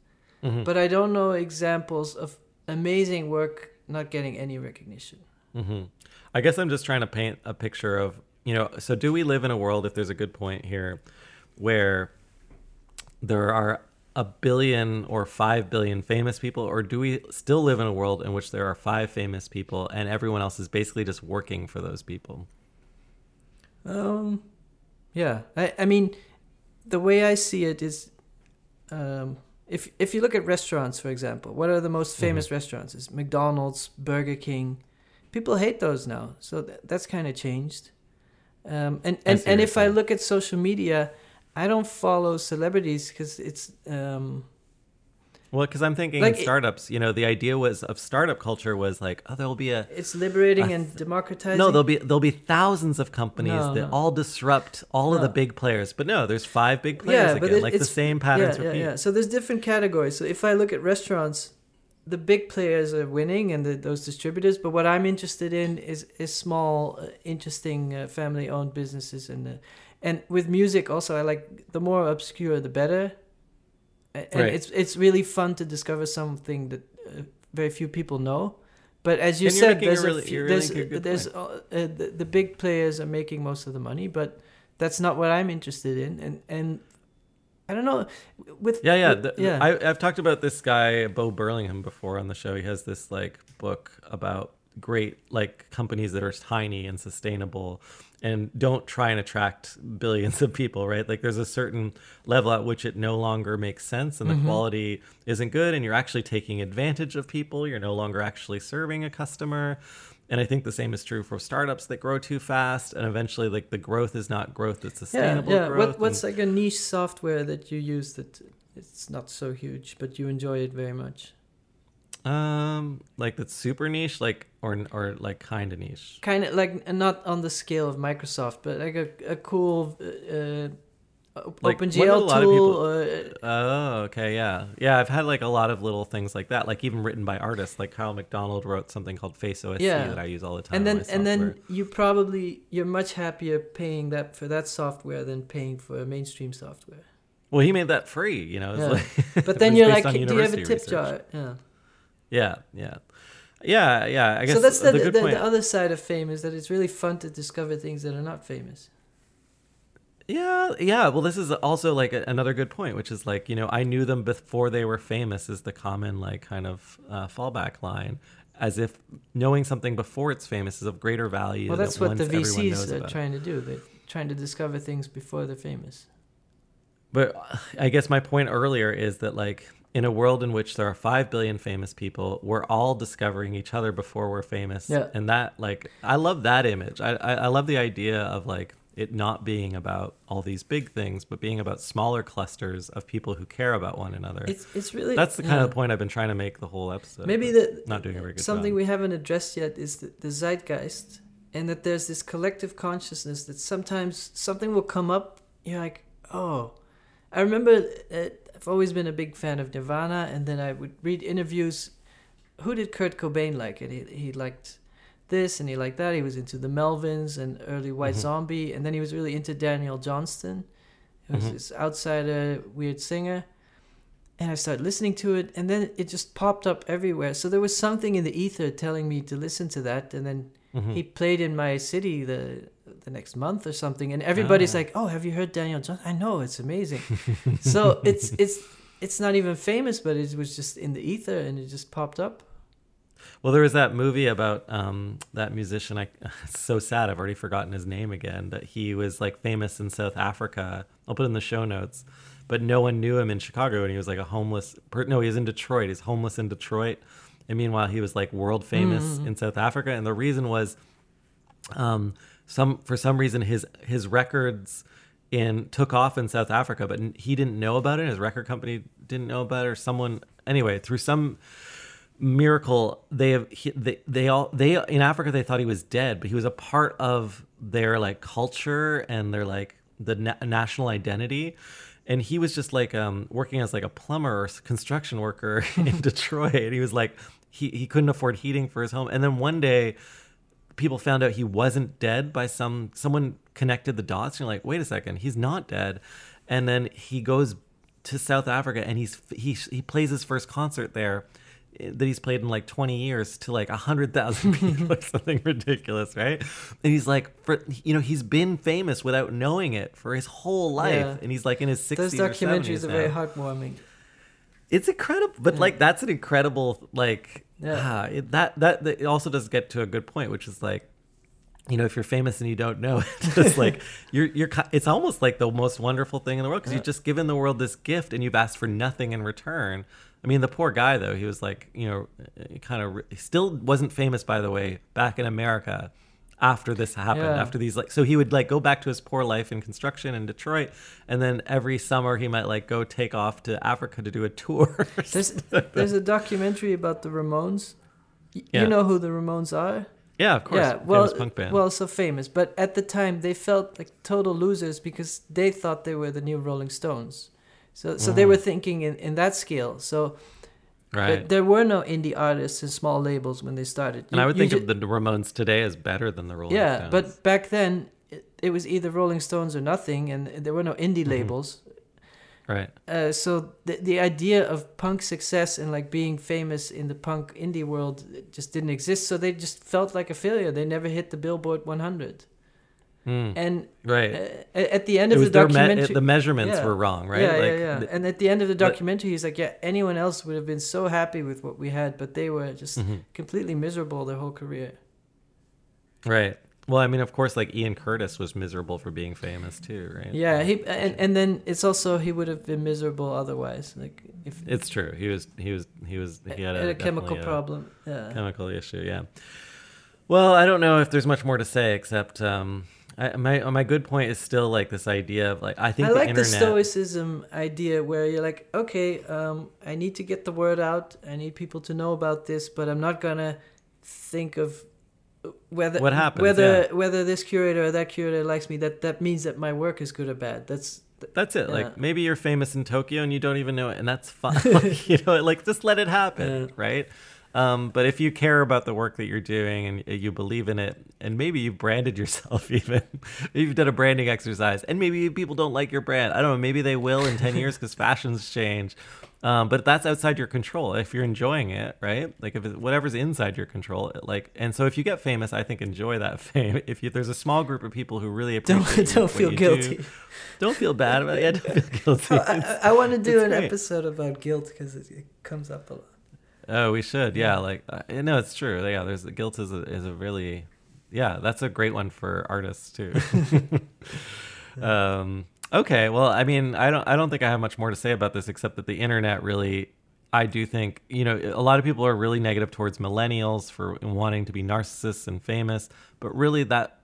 Mhm. but I don't know examples of amazing work not getting any recognition. hmm I guess I'm just trying to paint a picture of, you know, so do we live in a world, if there's a good point here, where there are a billion or five billion famous people, or do we still live in a world in which there are five famous people and everyone else is basically just working for those people? Um, yeah, I, I mean, the way I see it is, um, if if you look at restaurants, for example, what are the most famous restaurants? Is McDonald's, Burger King. People hate those now, so th- that's kind of changed. Um, and and, and if I look at social media, I don't follow celebrities because it's um, Well, because I'm thinking Like it- startups, you know, the idea was of startup culture was like, oh, there'll be a it's liberating I and democratizing. no, there'll be there'll be thousands of companies No, that no. all disrupt all of the big players. But no, there's five big players again, it- like the same patterns yeah, yeah, repeat. Yeah, So there's different categories. So if I look at restaurants, the big players are winning and the, those distributors. But what I'm interested in is is small, uh, interesting uh, family-owned businesses and uh, and with music also. I like the more obscure the better. And Right. it's it's really fun to discover something that uh, very few people know. But as you And said, there's really- few, there's there's uh, uh, the, the big players are making most of the money, but that's not what I'm interested in. And and I don't know with Yeah, yeah, with- the- yeah. I, I've talked about this guy Bo Burlingham before on the show. He has this like book about great like companies that are tiny and sustainable and don't try and attract billions of people, right? Like there's a certain level at which it no longer makes sense and the Mm-hmm. quality isn't good and you're actually taking advantage of people. You're no longer actually serving a customer. And I think the same is true for startups that grow too fast and eventually like the growth is not growth that's yeah, sustainable yeah. growth. What, what's and- like a niche software that you use that it's not so huge, but you enjoy it very much? Um, like that's super niche, like or or like kind of niche. Kind of like not on the scale of Microsoft, but like a, a cool uh, uh, Like, OpenGL tool. people- uh, Oh, okay, yeah, yeah. I've had like a lot of little things like that, like even written by artists. Like Kyle McDonald wrote something called FaceOSC Yeah. that I use all the time. and then and then you probably you're much happier paying that for that software than paying for mainstream software. well, he made that free, you know. Yeah. like, But then you're like, do you have a tip research. jar? Yeah. Yeah, yeah. Yeah, yeah. I guess so that's the, the, the, the, other side of fame is that it's really fun to discover things that are not famous. Yeah, yeah. Well, this is also like a, another good point, which is like you know I knew them before they were famous is the common like kind of uh, fallback line, as if knowing something before it's famous is of greater value. Well, that's what the once everyone knows VCs are about trying to do. They're trying to discover things before they're famous. But I guess my point earlier is that like in a world in which there are five billion famous people, we're all discovering each other before we're famous. Yeah. And that like I love that image. I, I I love the idea of like it not being about all these big things, but being about smaller clusters of people who care about one another. It's it's really That's the kind yeah. of point I've been trying to make the whole episode. Maybe the not doing a very good something job. we haven't addressed yet is the, the zeitgeist, and that there's this collective consciousness that sometimes something will come up. You're like, oh, I remember. Uh, I've always been a big fan of Nirvana, and then I would read interviews. Who did Kurt Cobain like? And he he liked this and he liked that. He was into the Melvins and early White Mhm. Zombie, and then he was really into Daniel Johnston. He was Mhm. this outsider, weird singer and I started listening to it, and then it just popped up everywhere. So there was something in the ether telling me to listen to that, and then Mhm. he played in my city the the next month or something, and everybody's Ah. like, "Oh, have you heard Daniel Johnston?" I know it's amazing. so it's it's it's not even famous, but it was just in the ether, and it just popped up. Well, there was that movie about um, that musician. I it's so sad. I've already forgotten his name again. That he was like famous in South Africa. I'll put it in the show notes. But no one knew him in Chicago, and he was like a homeless. Per- no, he was in Detroit. He's homeless in Detroit, and meanwhile he was like world famous Mm-hmm. in South Africa. And the reason was, um, some for some reason his his records in took off in South Africa, but he didn't know about it. His record company didn't know about it, or someone anyway through some miracle they have he, they, they all they in africa they thought he was dead but he was a part of their like culture and their like the na- national identity and he was just like um working as like a plumber or construction worker in detroit and he was like he, he couldn't afford heating for his home and then one day people found out he wasn't dead by some someone connected the dots and you're like wait a second he's not dead and then he goes to south africa and he's he, he plays his first concert there that he's played in like 20 years to like 100,000 people or something ridiculous, right? And he's like, for you know, he's been famous without knowing it for his whole life, Yeah. and he's like in his 60s Those documentaries 70s are very heartwarming. It's incredible, but like that's an incredible like Yeah. ah, it, that, that that it also does get to a good point, which is like you know if you're famous and you don't know it, it's like you're you're it's almost like the most wonderful thing in the world because Yeah. you've just given the world this gift and you've asked for nothing in return. I mean, the poor guy though, he was like you know kind of he still wasn't famous by the way back in America after this happened Yeah. after these like so he would like go back to his poor life in construction in detroit and then every summer he might like go take off to africa to do a tour There's there's a documentary about the Ramones. Y- Yeah. You know who the Ramones are? yeah of course yeah, well, famous punk band well, so famous, but at the time they felt like total losers because they thought they were the new Rolling Stones. So, so they Mm. were thinking in, in that scale. So right th- there were no indie artists and small labels when they started. and i would think ju- of the ramones today as better than the rolling yeah, stones but back then it, it was either Rolling Stones or nothing, and there were no indie Mhm. labels. right Uh, so the the idea of punk success and like being famous in the punk indie world just didn't exist. So they just felt like a failure. They never hit the Billboard 100. Mm, And right uh, at the end of the their me- documentary, the measurements Yeah. were wrong right yeah, like yeah, yeah. the- and at the end of the documentary, he's like, "Yeah, anyone else would have been so happy with what we had, but they were just Mhm. completely miserable their whole career." right well i mean of course like ian curtis was miserable for being famous too right Yeah, he and and then it's also he would have been miserable otherwise, like if it's true he was he was he was he had had a, a chemical a- problem. Yeah. chemical issue yeah well i don't know if there's much more to say except um I, my my good point is still like this idea of like i think I the like the stoicism idea where you're like, okay, um, I need to get the word out. I need people to know about this, but I'm not gonna think of whether What happens, whether yeah. whether this curator or that curator likes me. That that means that my work is good or bad. That's that's it Yeah. like maybe you're famous in tokyo and you don't even know it and that's fine Like, you know like just let it happen Yeah. right Um, but if you care about the work that you're doing and you believe in it, and maybe you've branded yourself even, you've done a branding exercise, and maybe people don't like your brand. I don't know. Maybe they will in ten years because fashions change. Um, but that's outside your control. If you're enjoying it, right? Like if it, whatever's inside your control, like and so if you get famous, I think enjoy that fame. If you, there's a small group of people who really appreciate don't, don't feel guilty. Do, don't feel bad about it. Yeah, don't feel guilty. I, I, want to do an great. episode about guilt because it, it, comes up a lot. Oh, we should. Yeah, like uh, no, it's true. Yeah, there's guilt is a, is a really, yeah, that's a great one for artists too. um, Okay, well, I mean, I don't I don't think I have much more to say about this except that the internet really I do think, you know, a lot of people are really negative towards millennials for wanting to be narcissists and famous, but really that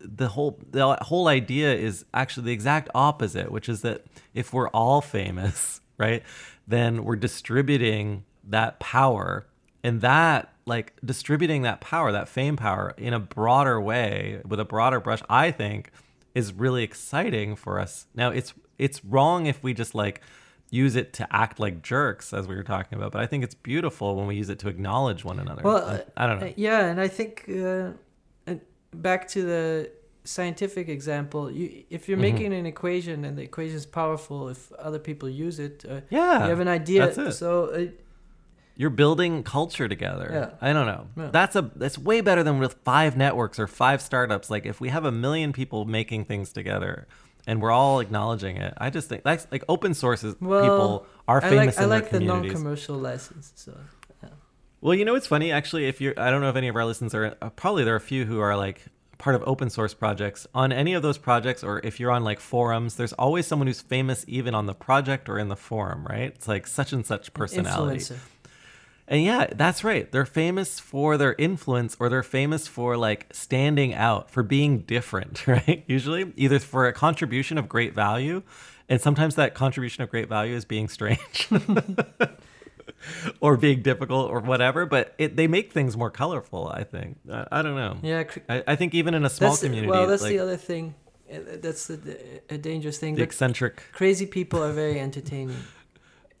the whole the whole idea is actually the exact opposite, which is that if we're all famous, right, then we're distributing that power and that like distributing that power, that fame power in a broader way with a broader brush, I think is really exciting for us. Now it's it's wrong if we just like use it to act like jerks as we were talking about, but I think it's beautiful when we use it to acknowledge one another. Well, I, I don't know. Uh, yeah, and I think uh, back to the scientific example, you if you're mm-hmm. making an equation and the equation is powerful, if other people use it, uh, yeah, you have an idea. So uh, you're building culture together. Yeah. I don't know. Yeah. That's a that's way better than with five networks or five startups. Like if we have a million people making things together and we're all acknowledging it, I just think that's like open sources well, people are famous I like, in I like their the non-commercial license. So yeah. Well, you know what's funny actually if you're I don't know if any of our listeners are uh, probably there are a few who are like part of open source projects on any of those projects or if you're on like forums there's always someone who's famous even on the project or in the forum right it's like such and such personality Influencer. And yeah, that's right. They're famous for their influence or they're famous for like standing out, for being different, right? Usually, either for a contribution of great value, and sometimes that contribution of great value is being strange. or being difficult or whatever, but it, they make things more colorful. I think. I, I don't know. Yeah, I, I, think even in a small community. Well, that's like, the other thing. That's the, a dangerous thing. The eccentric. Crazy people are very entertaining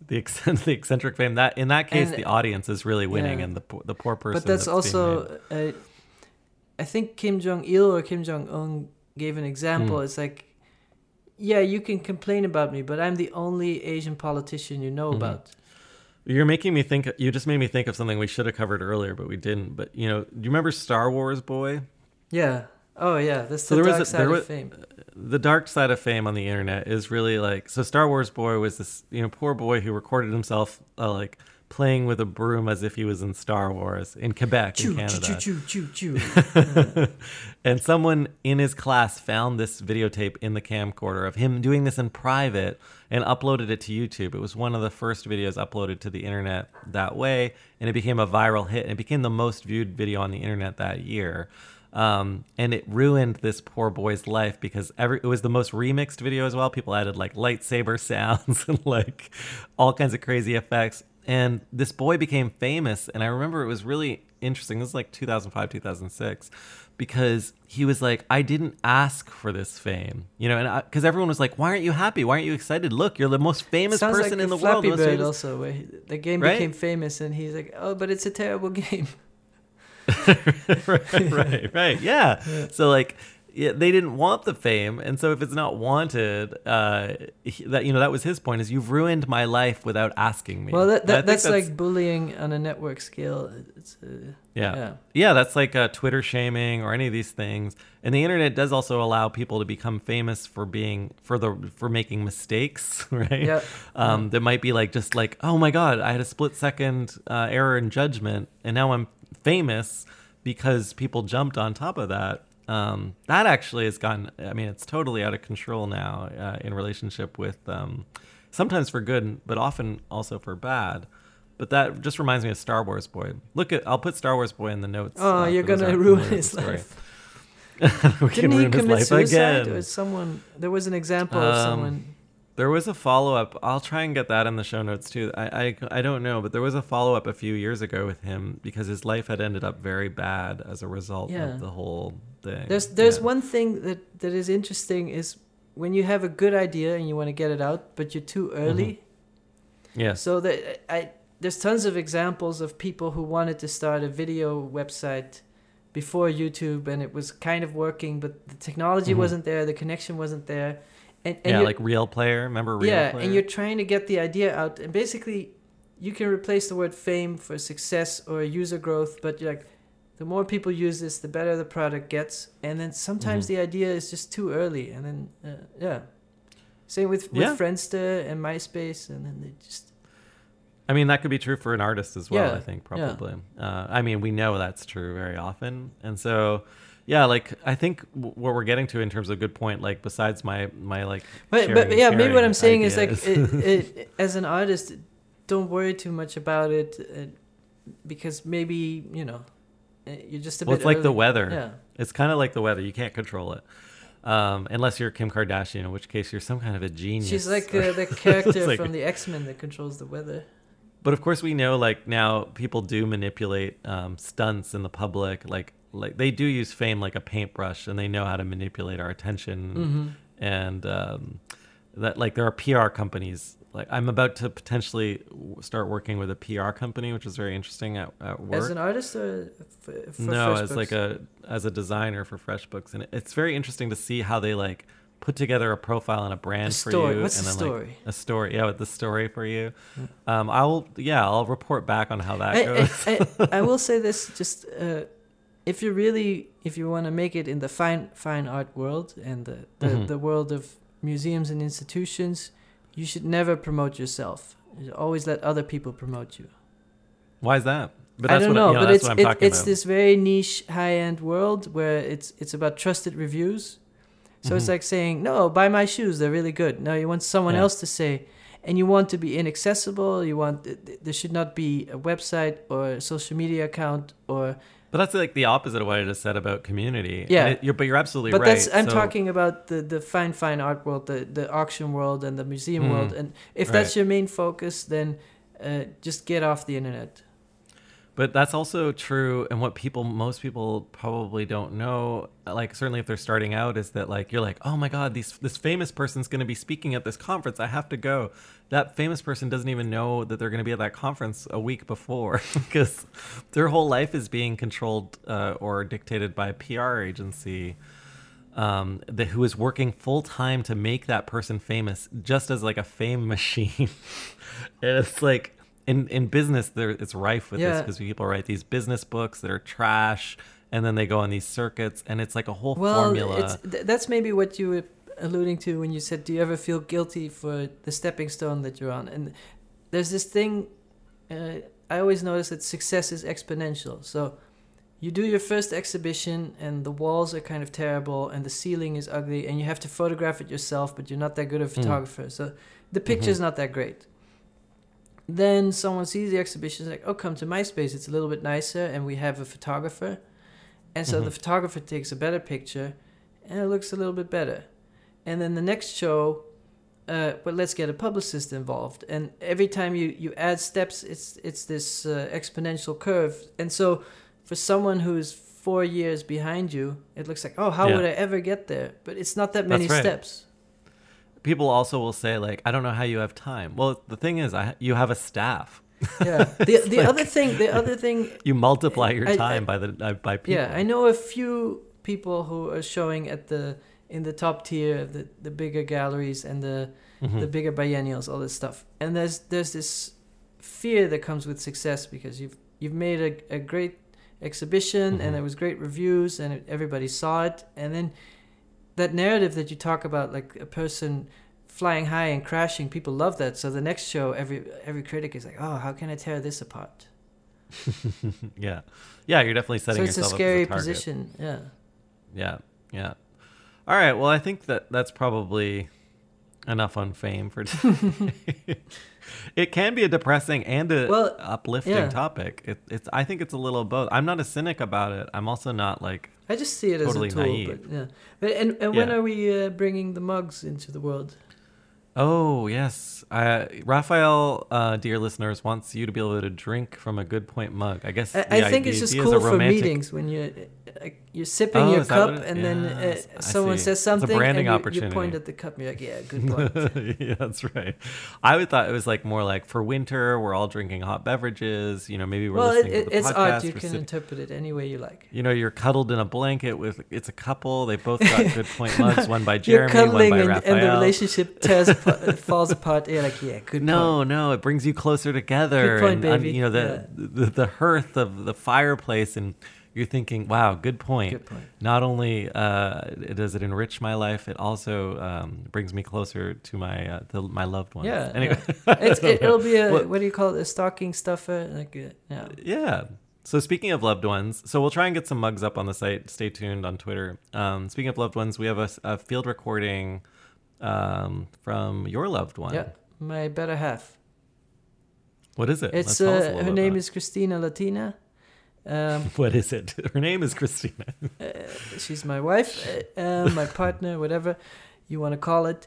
the, eccentric, the eccentric fame that in that case and, the audience is really winning yeah. and the the poor person. But that's, that's also, uh, I think Kim Jong Il or Kim Jong Un gave an example. Mm. It's like, yeah, you can complain about me, but I'm the only Asian politician you know mm-hmm. about. You're making me think. You just made me think of something we should have covered earlier, but we didn't. But you know, do you remember Star Wars Boy? Yeah. Oh yeah, that's the so dark a, side was, of fame the dark side of fame on the internet is really like so Star Wars boy was this you know poor boy who recorded himself uh, like playing with a broom as if he was in Star Wars in Quebec choo, in Canada. Choo, choo, choo, choo. and someone in his class found this videotape in the camcorder of him doing this in private and uploaded it to YouTube. It was one of the first videos uploaded to the internet that way and it became a viral hit and it became the most viewed video on the internet that year. Um, and it ruined this poor boy's life because every it was the most remixed video as well. People added like lightsaber sounds and like all kinds of crazy effects. And this boy became famous, and I remember it was really interesting. This was like 2005, 2006, because he was like, I didn't ask for this fame, you know, and because everyone was like, Why aren't you happy? Why aren't you excited? Look, you're the most famous Sounds person like in the Flappy world. Bird also, where he, the game right? became famous, and he's like, Oh, but it's a terrible game. right, right, right. Yeah. yeah. So like yeah, they didn't want the fame, and so if it's not wanted, uh, that you know that was his point: is you've ruined my life without asking me. Well, that, that that's, that's, like bullying on a network scale. It's uh, yeah. yeah, yeah, that's like uh, Twitter shaming or any of these things. And the internet does also allow people to become famous for being for the for making mistakes, right? Yeah. Um, that might be like just like, oh my god, I had a split second uh, error in judgment, and now I'm famous because people jumped on top of that. Um, that actually has gotten, I mean, it's totally out of control now uh, in relationship with um, sometimes for good, but often also for bad. But that just reminds me of Star Wars Boy. Look at, I'll put Star Wars Boy in the notes. Oh, uh, you're going to ruin his life. Didn't he commit suicide? Again. Or someone, there was an example of um, someone there was a follow up. I'll try and get that in the show notes too. I, I, I don't know, but there was a follow up a few years ago with him because his life had ended up very bad as a result yeah. of the whole thing. There's there's yeah. one thing that that is interesting is when you have a good idea and you want to get it out, but you're too early. Mm-hmm. Yeah. So that I there's tons of examples of people who wanted to start a video website before YouTube and it was kind of working, but the technology Mhm. wasn't there, the connection wasn't there. And, and yeah, like Real Player. Remember Real yeah, Player? and you're trying to get the idea out, and basically, you can replace the word fame for success or user growth, but you're like, the more people use this, the better the product gets, and then sometimes Mhm. the idea is just too early, and then uh, yeah, same with with Yeah. Friendster and MySpace, and then they just I mean, that could be true for an artist as well. Yeah, I think yeah. probably. Uh, I mean, we know that's true very often, and so yeah, like I think w- what we're getting to in terms of good point, like besides my my like, But, sharing but yeah, maybe what I'm saying is like, it, it, as an artist, don't worry too much about it, uh, because maybe you know, uh, you're just a well, bit. it's like the weather. Yeah. It's kind of like the weather. You can't control it. Um, unless you're Kim Kardashian, in which case you're some kind of a genius. She's like uh, the character like- from the X Men that controls the weather. But of course, we know like now people do manipulate um, stunts in the public. Like like they do use fame like a paintbrush, and they know how to manipulate our attention. Mm-hmm. And um, that like there are PR companies. Like I'm about to potentially start working with a PR company, which is very interesting at, at work. As an artist or for no, Fresh as like a as a designer for FreshBooks, and it's very interesting to see how they like put together a profile and a brand A for you. What's and the then, story? Like, a story, yeah, with the story for you. Um, I'll yeah, I'll report back on how that I, goes. I, I, I will say this: just uh, if you really, if you want to make it in the fine fine art world and the the, Mhm. the world of museums and institutions, you should never promote yourself. You should always let other people promote you. Why is that? But I don't what, know, you know, but it's it, it's about. this very niche, high end world where it's it's about trusted reviews. So it's Mhm. like saying, "No, buy my shoes; they're really good." No, you want someone Yeah. else to say, and you want to be inaccessible. You want th- th- there should not be a website or a social media account or. But that's like the opposite of what I just said about community. Yeah. It- you're, but you're absolutely But right. that's I'm So- talking about the the fine fine art world, the the auction world, and the museum Mhm. world. And if that's Right. your main focus, then uh, just get off the internet. But that's also true, and what people, most people probably don't know, like certainly if they're starting out, is that like you're like, oh my god, these this famous person's going to be speaking at this conference, I have to go. That famous person doesn't even know that they're going to be at that conference a week before because their whole life is being controlled uh, or dictated by a PR agency um, that who is working full time to make that person famous, just as like a fame machine. and it's like in in business, there it's rife with this because people write these business books that are trash, and then they go on these circuits, and it's like a whole Well, formula. it's th- that's maybe what you were alluding to when you said, "Do you ever feel guilty for the stepping stone that you're on?" And there's this thing. Uh, I always notice that success is exponential. So you do your first exhibition, and the walls are kind of terrible, and the ceiling is ugly, and you have to photograph it yourself, but you're not that good of a photographer, so the picture's not that great. Then someone sees the exhibition, is like, "Oh, come to my space. It's a little bit nicer, and we have a photographer." And so Mhm. the photographer takes a better picture, and it looks a little bit better. And then the next show, uh, but let's get a publicist involved. And every time you, you add steps, it's it's this uh, exponential curve. And so, for someone who's four years behind you, it looks like, oh, how Yeah. would I ever get there? But it's not that many right. steps. People also will say like, I don't know how you have time. Well, the thing is, I you have a staff. Yeah. The the other thing, the other thing You multiply your I- I- time by the uh, by people. Yeah, I know a few people who are showing at the in the top tier, the the bigger galleries and the Mhm. the bigger biennials, all this stuff. And there's there's this fear that comes with success because you've you've made a, a great exhibition Mhm. and there was great reviews and it, everybody saw it and then that narrative that you talk about like a person flying high and crashing people love that so the next show every every critic is like oh how can i tear this apart yeah, yeah. You're definitely setting so it's a yourself scary up as a position yeah Yeah, yeah. All right. Well, I think that that's probably enough on fame for today. it can be a depressing and a Well, uplifting yeah. topic. It, it's. I think it's a little both. I'm not a cynic about it. I'm also not like. I just see it Totally as a tool. naive. But yeah. But and, and when Yeah. are we uh, bringing the mugs into the world? Oh yes, uh, Rafaël, uh, dear listeners, wants you to be able to drink from a good point mug. I guess. I, the I think it's just cool for romantic- meetings when you. You're sipping Oh, your cup, it- and then uh, someone see. says It's a something, branding and you, you point at the cup. And you're like, yeah, good point. yeah, that's right. I would thought it was like more like for winter, we're all drinking hot beverages. You know, maybe we're well, listening it, to the it's podcast. art. You can sit- interpret it any way you like. you know, you're cuddled in a blanket with it's a couple. They both got good point mugs. One by Jeremy, one by and, Rafaël. and the relationship tears falls apart. You're like, yeah, good point. No, no, it brings you closer together. Good point, and, baby. you know, the, the the hearth of the fireplace, and you're thinking, "Wow, good point." Good point. Not only uh, does it enrich my life, it also um, brings me closer to my uh, to my loved ones. Yeah, Anyway, yeah. It's, it, it'll be a What- what do you call it? A stocking stuffer. Like, uh, yeah. Yeah. So speaking of loved ones, so we'll try and get some mugs up on the site. Stay tuned on Twitter. Um, speaking of loved ones, we have a, a field recording um, from your loved one. Yeah, my better half. What is it? It's Let's tell us a uh, her name is Christina Latina. Um, What is it? Her name is Christina. uh, she's my wife, uh, uh, my partner, whatever you want to call it.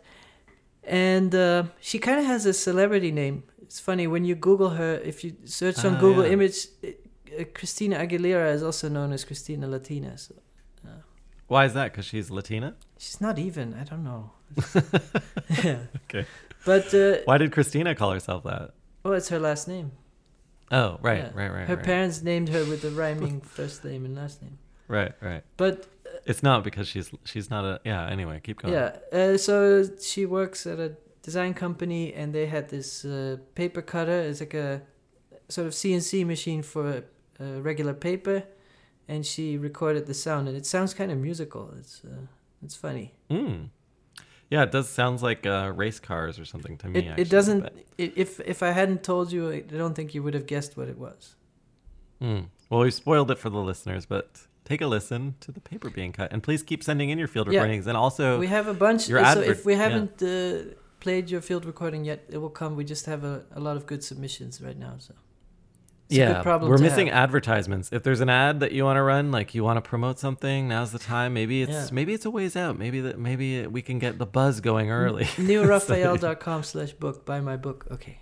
And uh, she kind of has a celebrity name. It's funny when you Google her. If you search on Ah, Google yeah. image, uh, Christina Aguilera is also known as Christina Latina. So Why is that? Because she's Latina. she's not even. I don't know. yeah. Okay. But uh, Why did Christina call herself that? oh, it's her last name. Oh, right, Yeah. right, right, Her right. parents named her with the rhyming first name and last name. Right, right. But It's not because she's she's not a yeah. Anyway, keep going. yeah, uh, so she works at a design company, and they had this uh, paper cutter. It's like a sort of CNC machine for uh, regular paper, and she recorded the sound, and it sounds kind of musical. It's uh, it's funny. Mm. Yeah, it does sounds like uh, race cars or something to me. It actually, it doesn't. but- i if if I hadn't told you, I don't think you would have guessed what it was. Mm. Well, we spoiled it for the listeners, but take a listen to the paper being cut, and please keep sending in your field Yeah. recordings, and also we have a bunch. your so advert- if we haven't uh, played your field recording yet, it will come. We just have a, a lot of good submissions right now. So it's yeah, we're missing have. advertisements. If there's an ad that you want to run, like you want to promote something, now's the time. Maybe it's Yeah. maybe it's a ways out. Maybe that maybe we can get the buzz going early. newrafael.com slash book buy my book okay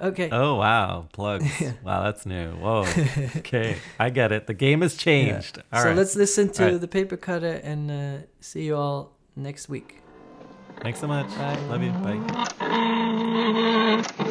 okay oh wow, plugs! wow, that's new. Whoa. okay, I get it. The game has Yeah. changed. All so right. let's listen to right. the paper cutter and uh, see you all next week Thanks so much. Bye. Love you. Bye.